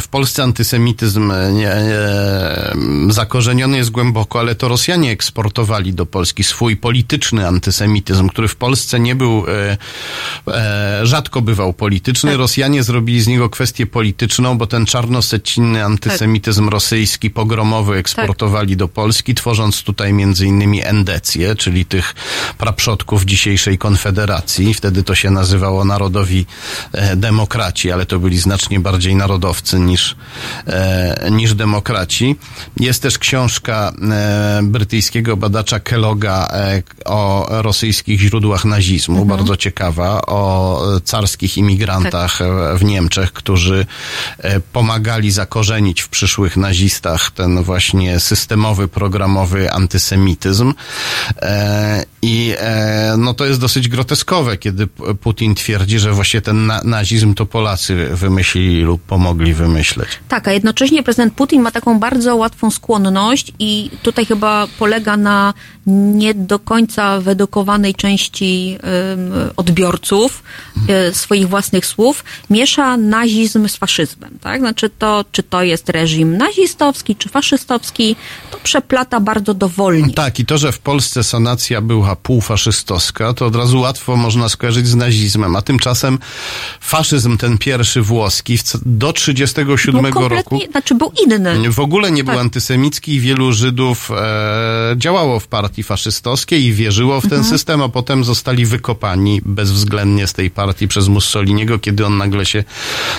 w Polsce antysemityzm e, e, zakorzeniony jest głęboko, ale to Rosjanie eksportowali do Polski swój polityczny antysemityzm, który w Polsce nie był, rzadko bywał polityczny. Rosjanie zrobili z niego kwestię polityczną, bo ten czarnosecinny antysemityzm rosyjski, pogromowy eksportowali do Polski, tworząc tutaj między innymi endecję, czyli tych praprzodków dzisiejszej Konfederacji. Wtedy to się nazywało Narodowi e, Demokraci, ale to byli znacznie bardziej narodowcy niż, e, niż demokraci. Jest też książka e, brytyjskiego badacza Kelloga o rosyjskich źródłach nazizmu, bardzo ciekawa, o carskich imigrantach e, w Niemczech, którzy pomagali zakorzenić w przyszłych nazistach ten właśnie systemowy, programowy antysemityzm. E, I e, no to jest dosyć groteskowe, kiedy Putin twierdzi, że właśnie ten nazizm to Polacy wymyślili lub pomogli wymyśleć. Tak, a jednocześnie prezydent Putin ma taką bardzo łatwą skłonność i tutaj chyba polega na nie do końca wyedukowanej części odbiorców y, swoich własnych słów, miesza nazizm z faszyzmem. Tak? Znaczy to, czy to jest reżim nazistowski, czy faszystowski, to przeplata bardzo dowolnie. Tak, i to, że w Polsce sanacja była półfaszystowska, to od razu łatwo można skojarzyć z nazizmem, a tymczasem faszyzm ten pierwszy włoski do 1937 roku... Znaczy był inny. W ogóle nie tak. był antysemicki i wielu Żydów e, działało w partii faszystowskiej i wierzyło w ten mhm. system, a potem zostali wykopani bezwzględnie z tej partii przez Mussoliniego, kiedy on nagle się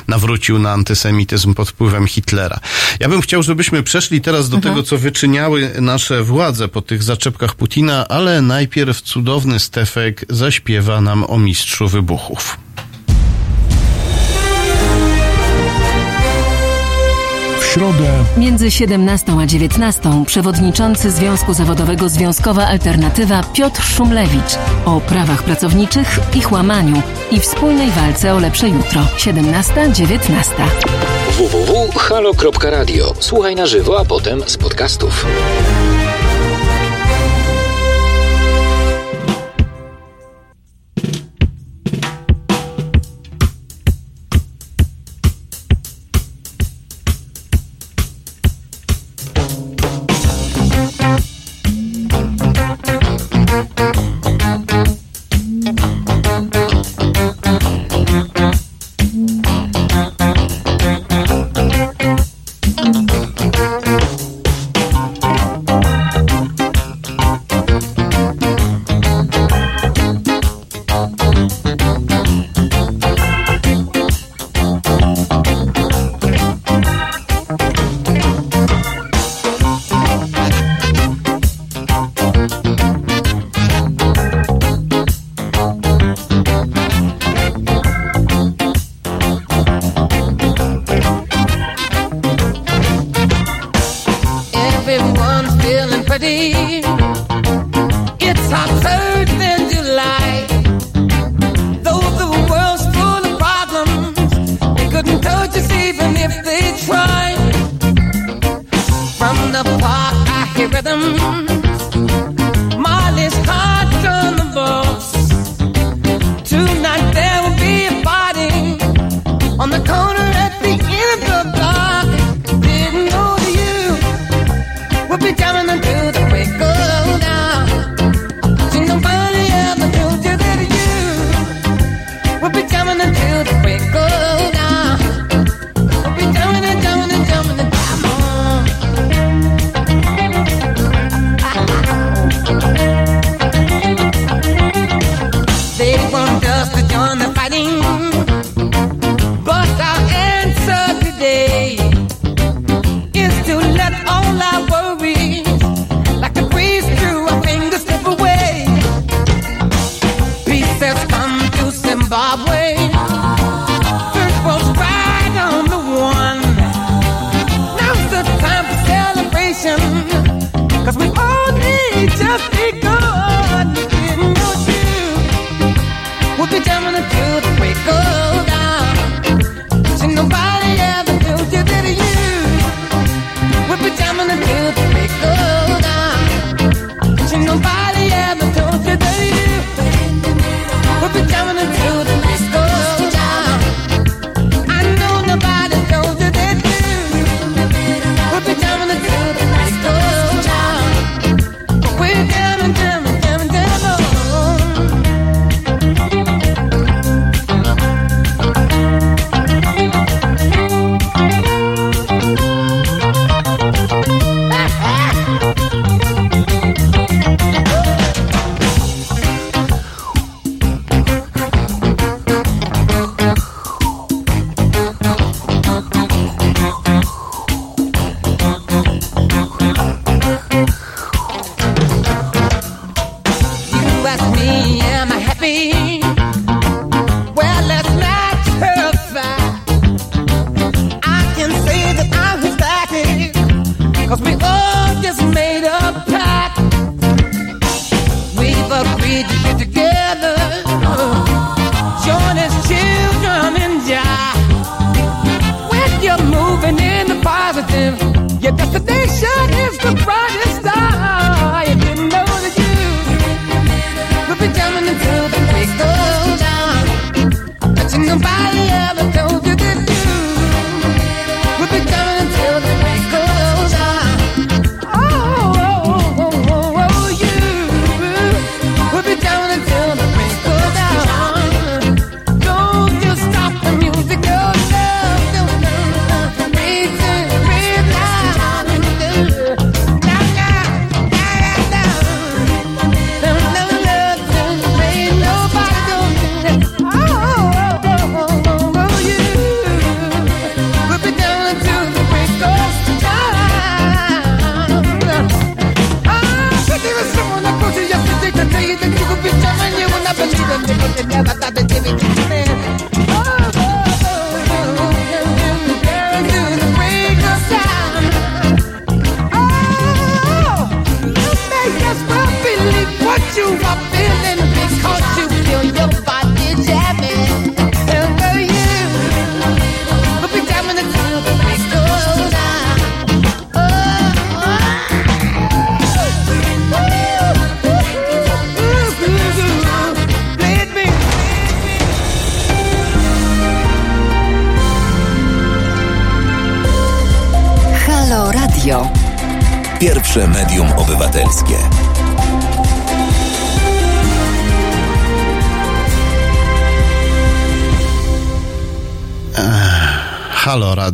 nawrócił na antysemityzm pod wpływem Hitlera. Ja bym chciał, żebyśmy przeszli teraz do mhm. tego tego, co wyczyniały nasze władze po tych zaczepkach Putina, ale najpierw cudowny Stefek zaśpiewa nam o mistrzu wybuchów. środę. Między 17 a 19 przewodniczący Związku Zawodowego Związkowa Alternatywa Piotr Szumlewicz o prawach pracowniczych, ich łamaniu i wspólnej walce o lepsze jutro. 17-19 www.halo.radio. Słuchaj na żywo, a potem z podcastów.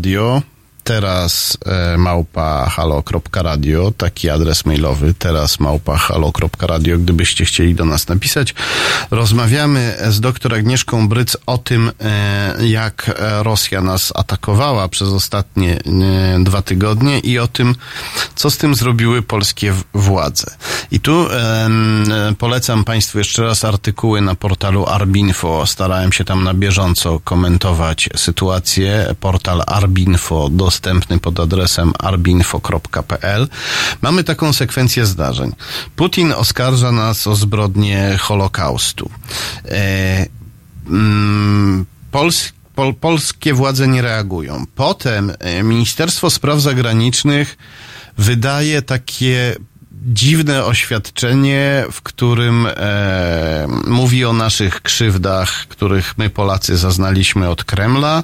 Radio, teraz e, małpa halo.radio, taki adres mailowy, teraz małpa halo.radio, gdybyście chcieli do nas napisać. Rozmawiamy z doktor Agnieszką Bryc o tym, e, jak Rosja nas atakowała przez ostatnie e, dwa tygodnie i o tym, co z tym zrobiły polskie władze. I tu e, polecam Państwu jeszcze raz artykuły na portalu Arbinfo. Starałem się tam na bieżąco komentować sytuację. Portal Arbinfo dostępny pod adresem arbinfo.pl. Mamy taką sekwencję zdarzeń. Putin oskarża nas o zbrodnie Holokaustu. E, mm, Pols pol, polskie władze nie reagują. Potem e, Ministerstwo Spraw Zagranicznych wydaje takie dziwne oświadczenie, w którym e, mówi o naszych krzywdach, których my Polacy zaznaliśmy od Kremla,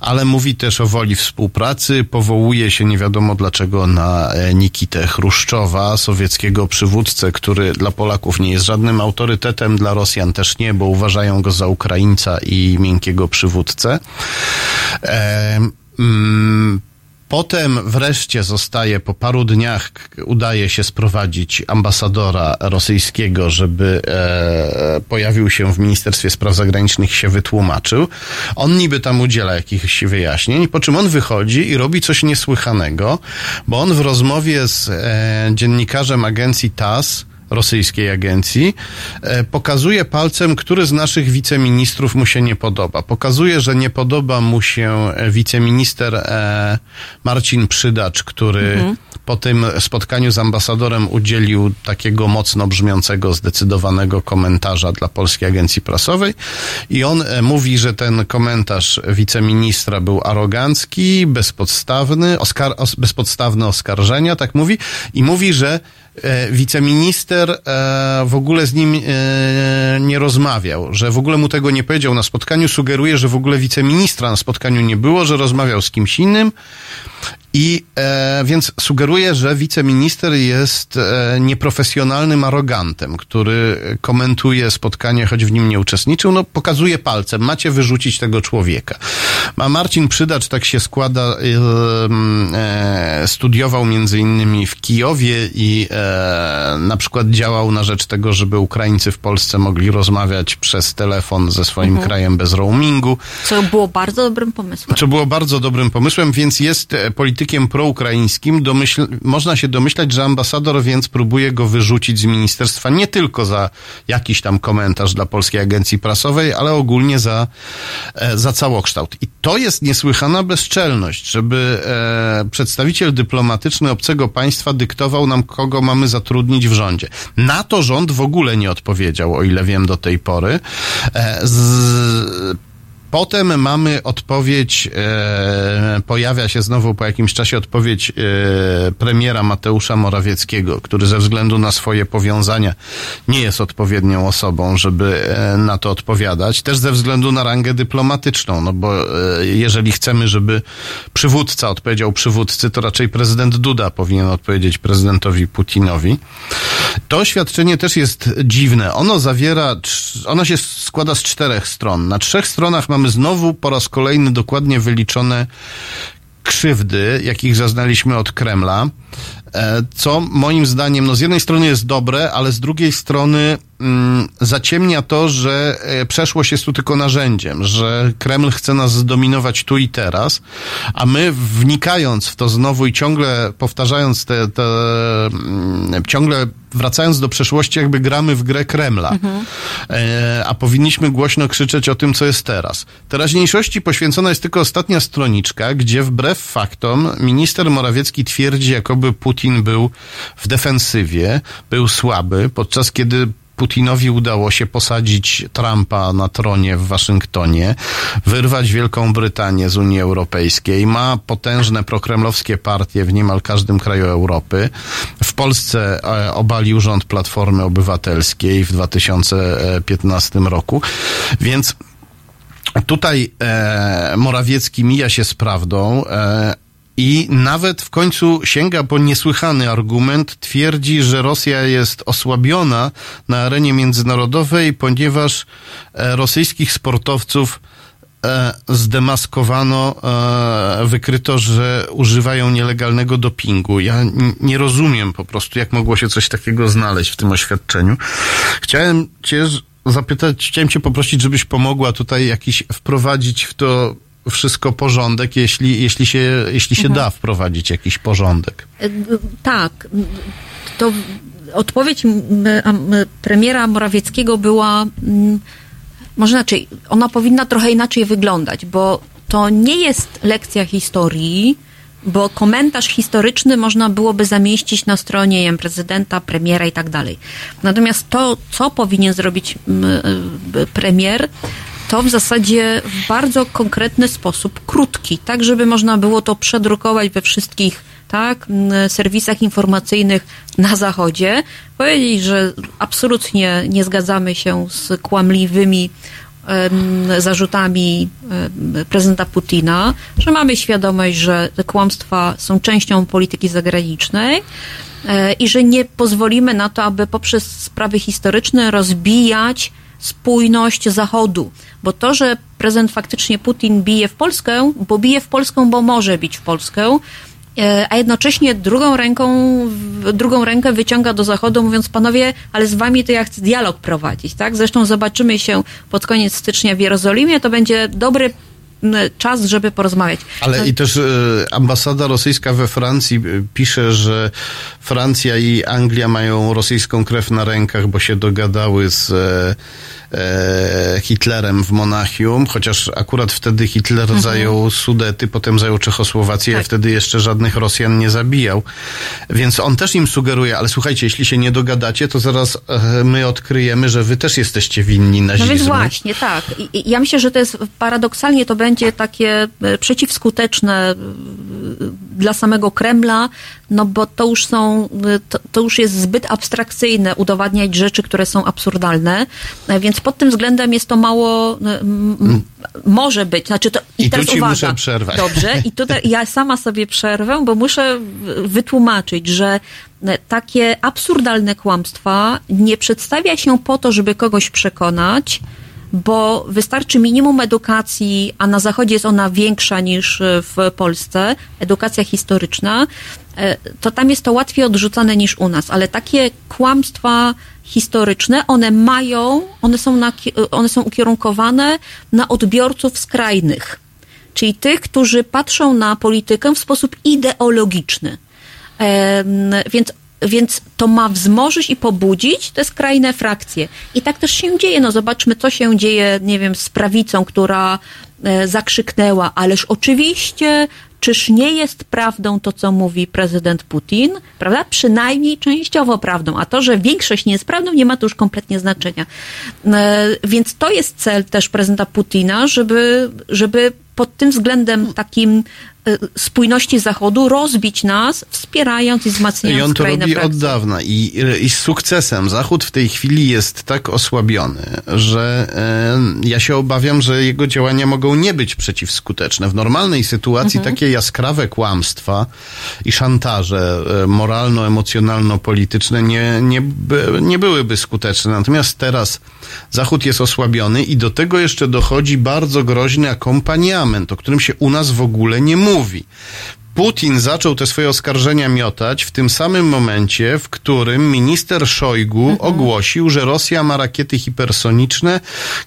ale mówi też o woli współpracy, powołuje się nie wiadomo dlaczego na e, Nikitę Chruszczowa, sowieckiego przywódcę, który dla Polaków nie jest żadnym autorytetem, dla Rosjan też nie, bo uważają go za Ukraińca i miękkiego przywódcę. E, mm, Potem wreszcie zostaje, po paru dniach udaje się sprowadzić ambasadora rosyjskiego, żeby e, pojawił się w Ministerstwie Spraw Zagranicznych się wytłumaczył. On niby tam udziela jakichś wyjaśnień, po czym on wychodzi i robi coś niesłychanego, bo on w rozmowie z e, dziennikarzem agencji TASS rosyjskiej agencji, e, pokazuje palcem, który z naszych wiceministrów mu się nie podoba. Pokazuje, że nie podoba mu się e, wiceminister e, Marcin Przydacz, który Mhm. po tym spotkaniu z ambasadorem udzielił takiego mocno brzmiącego, zdecydowanego komentarza dla Polskiej Agencji Prasowej i on mówi, że ten komentarz wiceministra był arogancki, bezpodstawny, oskar- os- bezpodstawne oskarżenia, tak mówi, i mówi, że wiceminister e, w ogóle z nim e, nie rozmawiał, że w ogóle mu tego nie powiedział na spotkaniu, sugeruje, że w ogóle wiceministra na spotkaniu nie było, że rozmawiał z kimś innym. I e, więc sugeruje, że wiceminister jest e, nieprofesjonalnym arogantem, który komentuje spotkanie, choć w nim nie uczestniczył. No, pokazuje palcem, macie wyrzucić tego człowieka. A Marcin Przydacz, tak się składa, e, e, studiował między innymi w Kijowie i e, na przykład działał na rzecz tego, żeby Ukraińcy w Polsce mogli rozmawiać przez telefon ze swoim Mhm. krajem bez roamingu. Co było bardzo dobrym pomysłem. Co było bardzo dobrym pomysłem, więc jest e, politykiem proukraińskim. Domyśl, można się domyślać, że ambasador więc próbuje go wyrzucić z ministerstwa nie tylko za jakiś tam komentarz dla Polskiej Agencji Prasowej, ale ogólnie za, e, za całokształt. I to jest niesłychana bezczelność, żeby e, przedstawiciel dyplomatyczny obcego państwa dyktował nam, kogo mamy zatrudnić w rządzie. Na to rząd w ogóle nie odpowiedział, o ile wiem do tej pory. E, z, Potem mamy odpowiedź, e, pojawia się znowu po jakimś czasie odpowiedź e, premiera Mateusza Morawieckiego, który ze względu na swoje powiązania nie jest odpowiednią osobą, żeby e, na to odpowiadać. Też ze względu na rangę dyplomatyczną, no bo e, jeżeli chcemy, żeby przywódca odpowiedział przywódcy, to raczej prezydent Duda powinien odpowiedzieć prezydentowi Putinowi. To oświadczenie też jest dziwne. Ono zawiera, ono się składa z czterech stron. Na trzech stronach mamy znowu po raz kolejny dokładnie wyliczone krzywdy, jakich zaznaliśmy od Kremla, e, co moim zdaniem, no z jednej strony jest dobre, ale z drugiej strony zaciemnia to, że e, przeszłość jest tu tylko narzędziem, że Kreml chce nas zdominować tu i teraz, a my wnikając w to znowu i ciągle powtarzając te, te mm, ciągle wracając do przeszłości, jakby gramy w grę Kremla. E, a powinniśmy głośno krzyczeć o tym, co jest teraz. Teraźniejszości poświęcona jest tylko ostatnia stroniczka, gdzie wbrew faktom minister Morawiecki twierdzi, jakoby Putin był w defensywie, był słaby, podczas kiedy Putinowi udało się posadzić Trumpa na tronie w Waszyngtonie, wyrwać Wielką Brytanię z Unii Europejskiej, ma potężne prokremlowskie partie w niemal każdym kraju Europy. W Polsce e, obalił rząd Platformy Obywatelskiej w 2015 roku, więc tutaj e, Morawiecki mija się z prawdą. E, i nawet w końcu sięga po niesłychany argument, twierdzi, że Rosja jest osłabiona na arenie międzynarodowej, ponieważ e, rosyjskich sportowców e, zdemaskowano, e, wykryto, że używają nielegalnego dopingu. Ja nie rozumiem po prostu, jak mogło się coś takiego znaleźć w tym oświadczeniu. Chciałem cię zapytać, chciałem cię poprosić, żebyś pomogła tutaj jakiś wprowadzić w to wszystko porządek, jeśli, jeśli się, jeśli się Mhm. da wprowadzić jakiś porządek. E, Tak, to odpowiedź premiera Morawieckiego była, może inaczej, ona powinna trochę inaczej wyglądać, bo to nie jest lekcja historii, bo komentarz historyczny można byłoby zamieścić na stronie nie wiem, prezydenta, premiera i tak dalej. Natomiast to, co powinien zrobić e, premier, to w zasadzie w bardzo konkretny sposób, krótki, tak żeby można było to przedrukować we wszystkich tak, serwisach informacyjnych na Zachodzie, powiedzieć, że absolutnie nie zgadzamy się z kłamliwymi zarzutami prezydenta Putina, że mamy świadomość, że te kłamstwa są częścią polityki zagranicznej e, i że nie pozwolimy na to, aby poprzez sprawy historyczne rozbijać spójność Zachodu. Bo to, że prezydent faktycznie Putin bije w Polskę, bo bije w Polskę, bo może bić w Polskę, e, a jednocześnie drugą ręką, drugą rękę wyciąga do Zachodu, mówiąc, panowie, ale z wami to ja chcę dialog prowadzić, tak? Zresztą zobaczymy się pod koniec stycznia w Jerozolimie, to będzie dobry czas, żeby porozmawiać. Ale No, i też e, ambasada rosyjska we Francji e, pisze, że Francja i Anglia mają rosyjską krew na rękach, bo się dogadały z e, Hitlerem w Monachium, chociaż akurat wtedy Hitler Mhm. zajął Sudety, potem zajął Czechosłowację, a Tak. wtedy jeszcze żadnych Rosjan nie zabijał. Więc on też im sugeruje, ale słuchajcie, jeśli się nie dogadacie, to zaraz e, my odkryjemy, że wy też jesteście winni No nazizmu. więc właśnie, tak. I, ja myślę, że to jest paradoksalnie to będzie takie e, przeciwskuteczne e, dla samego Kremla, no bo to już są, e, to, to już jest zbyt abstrakcyjne udowadniać rzeczy, które są absurdalne, E, więc pod tym względem jest to mało, e, m, m, może być, znaczy to, i, I tu teraz ci uwaga. muszę przerwać. Dobrze, i tutaj ja sama sobie przerwę, bo muszę wytłumaczyć, że e, takie absurdalne kłamstwa nie przedstawia się po to, żeby kogoś przekonać, bo wystarczy minimum edukacji, a na Zachodzie jest ona większa niż w Polsce, edukacja historyczna, to tam jest to łatwiej odrzucane niż u nas, ale takie kłamstwa historyczne, one mają, one są, na, one są ukierunkowane na odbiorców skrajnych czyli tych, którzy patrzą na politykę w sposób ideologiczny. Więc więc to ma wzmożyć i pobudzić te skrajne frakcje. I tak też się dzieje. No zobaczmy, co się dzieje, nie wiem, z prawicą, która e, zakrzyknęła, ależ oczywiście, czyż nie jest prawdą to, co mówi prezydent Putin, prawda? Przynajmniej częściowo prawdą, a to, że większość nie jest prawdą, nie ma to już kompletnie znaczenia. E, Więc to jest cel też prezydenta Putina, żeby, żeby pod tym względem takim e, spójności Zachodu rozbić nas, wspierając i I wzmacniając on to robi od dawna i, i z sukcesem. Zachód w tej chwili jest tak osłabiony, że e, ja się obawiam, że jego działania mogą nie być przeciwskuteczne. W normalnej sytuacji Mhm. takie jaskrawe kłamstwa i szantaże e, moralno-emocjonalno-polityczne nie, nie, nie byłyby skuteczne. Natomiast teraz Zachód jest osłabiony i do tego jeszcze dochodzi bardzo groźny akompaniament, o którym się u nas w ogóle nie mówi. Putin zaczął te swoje oskarżenia miotać w tym samym momencie, w którym minister Szojgu ogłosił, że Rosja ma rakiety hipersoniczne,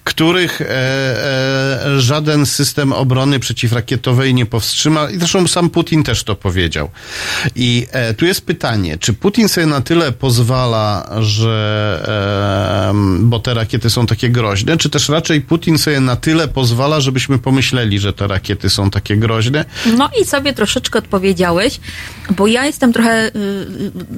których e, e, żaden system obrony przeciwrakietowej nie powstrzyma. I zresztą sam Putin też to powiedział. I e, tu jest pytanie, czy Putin sobie na tyle pozwala, że bo te rakiety są takie groźne, czy też raczej Putin sobie na tyle pozwala, żebyśmy pomyśleli, że te rakiety są takie groźne? No i sobie troszeczkę odpowiedziałeś, bo ja jestem trochę y,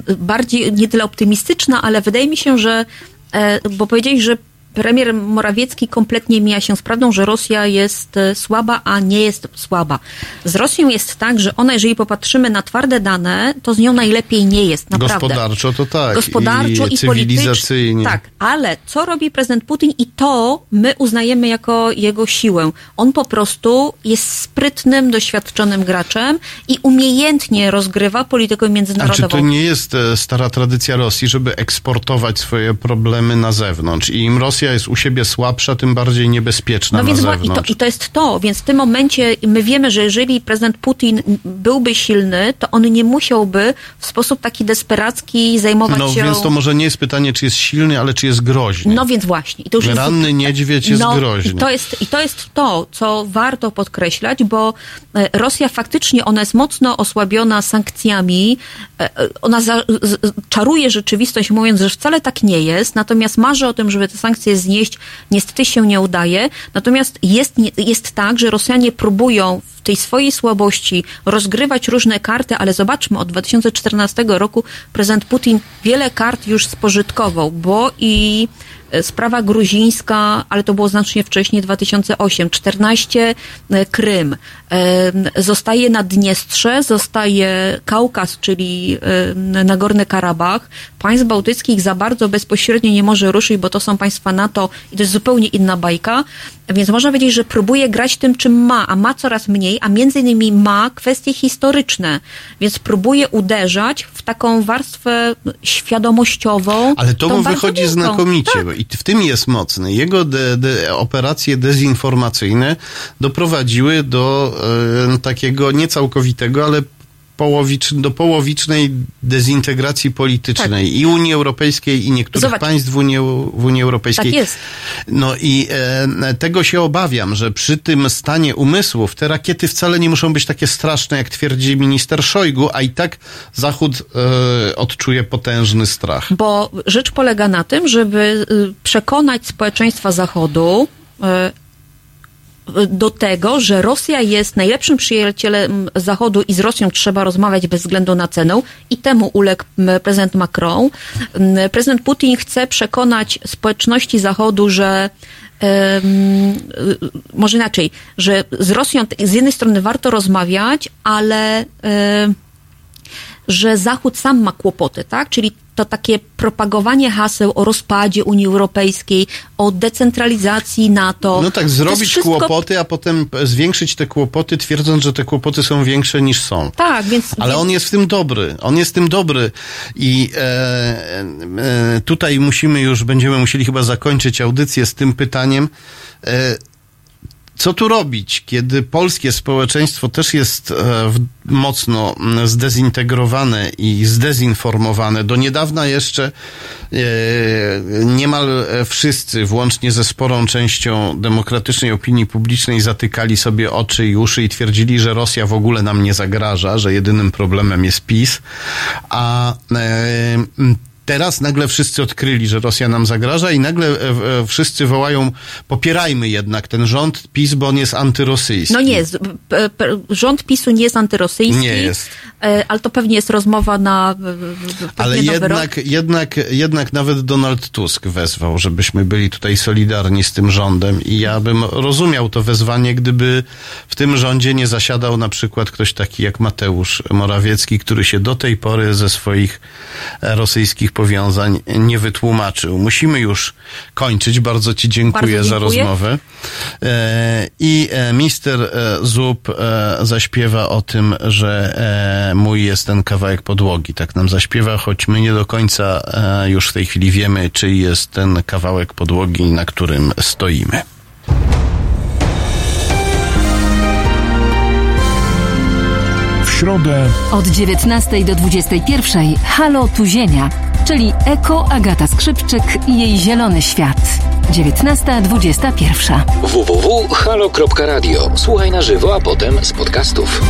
y, bardziej, nie tyle optymistyczna, ale wydaje mi się, że, e, bo powiedziałeś, że premier Morawiecki kompletnie mija się z prawdą, że Rosja jest e, słaba, a nie jest słaba. Z Rosją jest tak, że ona, jeżeli popatrzymy na twarde dane, to z nią najlepiej nie jest, naprawdę. Gospodarczo to tak. Gospodarczo i, i cywilizacyjnie. Tak, ale co robi prezydent Putin i to my uznajemy jako jego siłę. On po prostu jest sprytnym, doświadczonym graczem i umiejętnie rozgrywa politykę A czy międzynarodową. to nie jest e, stara tradycja Rosji, żeby eksportować swoje problemy na zewnątrz? I im Rosja jest u siebie słabsza, tym bardziej niebezpieczna No więc i to, i to jest to, więc w tym momencie my wiemy, że jeżeli prezydent Putin byłby silny, to on nie musiałby w sposób taki desperacki zajmować No się... więc to może nie jest pytanie, czy jest silny, ale czy jest groźny. No więc właśnie. I to już jest- Ranny niedźwiedź jest no, groźny. I to jest, I to jest to, co warto podkreślać, bo e, Rosja faktycznie, ona jest mocno osłabiona sankcjami. E, e, Ona za, czaruje rzeczywistość, mówiąc, że wcale tak nie jest, natomiast marzy o tym, żeby te sankcje znieść. Niestety się nie udaje. Natomiast jest, jest tak, że Rosjanie próbują w tej swojej słabości rozgrywać różne karty, ale zobaczmy, od 2014 roku prezydent Putin wiele kart już spożytkował, bo i e, sprawa gruzińska, ale to było znacznie wcześniej, 2008, 14 e, Krym, e, zostaje Naddniestrze, zostaje Kaukaz, czyli Nagorny Karabach. Państw bałtyckich za bardzo bezpośrednio nie może ruszyć, bo to są państwa NATO i to jest zupełnie inna bajka. Więc można powiedzieć, że próbuje grać tym, czym ma, a ma coraz mniej, a między innymi ma kwestie historyczne. Więc próbuje uderzać w taką warstwę świadomościową. Ale to mu wychodzi wielką. znakomicie Tak. i w tym jest mocny. Jego de, de, operacje dezinformacyjne doprowadziły do e, takiego niecałkowitego, ale połowicz, do połowicznej dezintegracji politycznej i Unii Europejskiej i niektórych Tak. Zobacz. państw w Unii, w Unii Europejskiej. Tak jest. No i e, tego się obawiam, że przy tym stanie umysłów te rakiety wcale nie muszą być takie straszne, jak twierdzi minister Szojgu, a i tak Zachód e, odczuje potężny strach. Bo rzecz polega na tym, żeby y, przekonać społeczeństwa Zachodu y, do tego, że Rosja jest najlepszym przyjacielem Zachodu i z Rosją trzeba rozmawiać bez względu na cenę i temu uległ prezydent Macron. Prezydent Putin chce przekonać społeczności Zachodu, że y, może inaczej, że z Rosją z jednej strony warto rozmawiać, ale że Zachód sam ma kłopoty, tak? Czyli to takie propagowanie haseł o rozpadzie Unii Europejskiej, o decentralizacji NATO. No tak, zrobić wszystko- kłopoty, a potem zwiększyć te kłopoty, twierdząc, że te kłopoty są większe niż są. Tak, więc... Ale on jest w tym dobry. On jest w tym dobry. I e, e, tutaj musimy już, będziemy musieli chyba zakończyć audycję z tym pytaniem. E, Co tu robić, kiedy polskie społeczeństwo też jest e, mocno zdezintegrowane i zdezinformowane? Do niedawna jeszcze e, niemal e, wszyscy, włącznie ze sporą częścią demokratycznej opinii publicznej, zatykali sobie oczy i uszy i twierdzili, że Rosja w ogóle nam nie zagraża, że jedynym problemem jest PiS. A Teraz nagle wszyscy odkryli, że Rosja nam zagraża i nagle e, e, wszyscy wołają, popierajmy jednak ten rząd PiS, bo on jest antyrosyjski. No nie, rząd PiSu nie jest antyrosyjski. Nie jest. E, Ale to pewnie jest rozmowa na Ale jednak, rok. jednak, jednak nawet Donald Tusk wezwał, żebyśmy byli tutaj solidarni z tym rządem i ja bym rozumiał to wezwanie, gdyby w tym rządzie nie zasiadał na przykład ktoś taki jak Mateusz Morawiecki, który się do tej pory ze swoich rosyjskich powiązań nie wytłumaczył. Musimy już kończyć. Bardzo Ci dziękuję, Bardzo za dziękuję. rozmowę. E, I e, mister e, Zub zaśpiewa o tym, że mój jest ten kawałek podłogi. Tak nam zaśpiewa, choć my nie do końca e, już w tej chwili wiemy, czy jest ten kawałek podłogi, na którym stoimy. W środę Od 19 do 21 Halo Tu Ziemia, czyli Eko Agata Skrzypczyk i jej zielony świat. 19.21. www.halo.radio. Słuchaj na żywo, a potem z podcastów.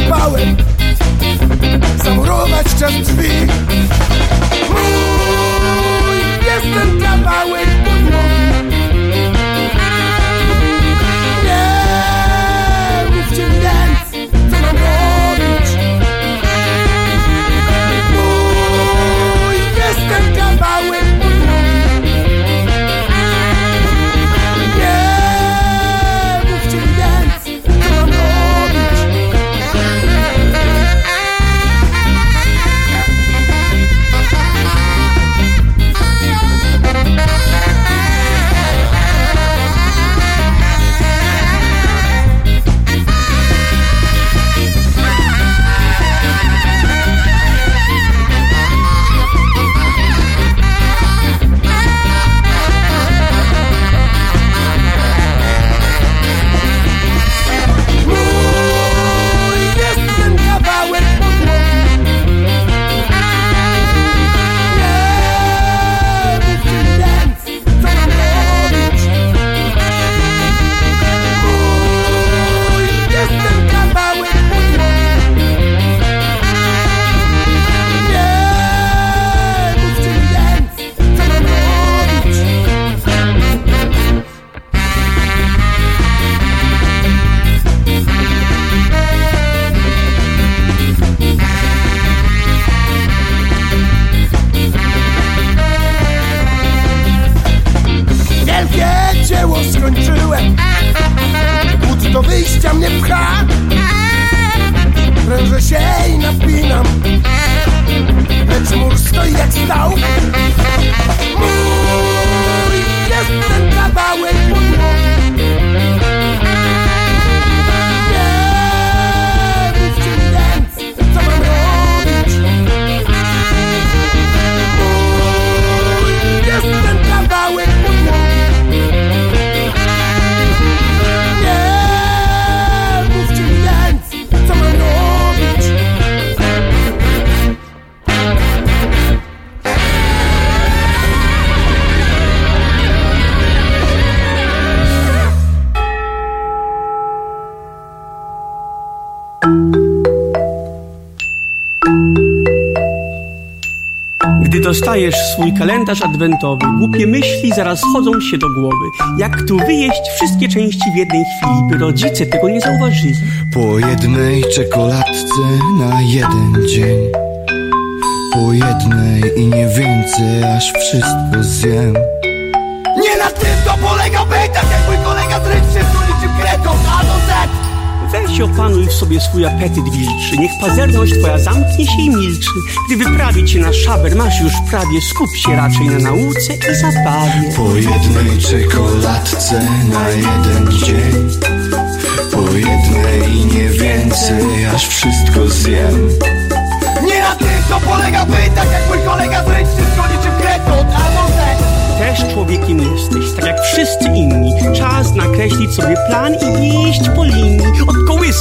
Już strapałem Zamurować czas drzwi kalendarz adwentowy. Głupie myśli zaraz chodzą się do głowy. Jak tu wyjeść wszystkie części w jednej chwili, by rodzice tego nie zauważyli. Po jednej czekoladce na jeden dzień Po jednej i nie więcej, aż wszystko zjem Weź opanuj w sobie swój apetyt wilczy. Niech pazerność twoja zamknie się i milczy. Gdy wyprawi cię na szaber, masz już prawie. Skup się raczej na nauce i zabawie. Po jednej czekoladce na jeden dzień Po jednej i nie więcej, aż wszystko zjem Nie na tym to polega byt, tak jak mój kolega z rycznym, Też człowiekiem jesteś, tak jak wszyscy inni. Czas nakreślić sobie plan i iść po linii. Od kołysy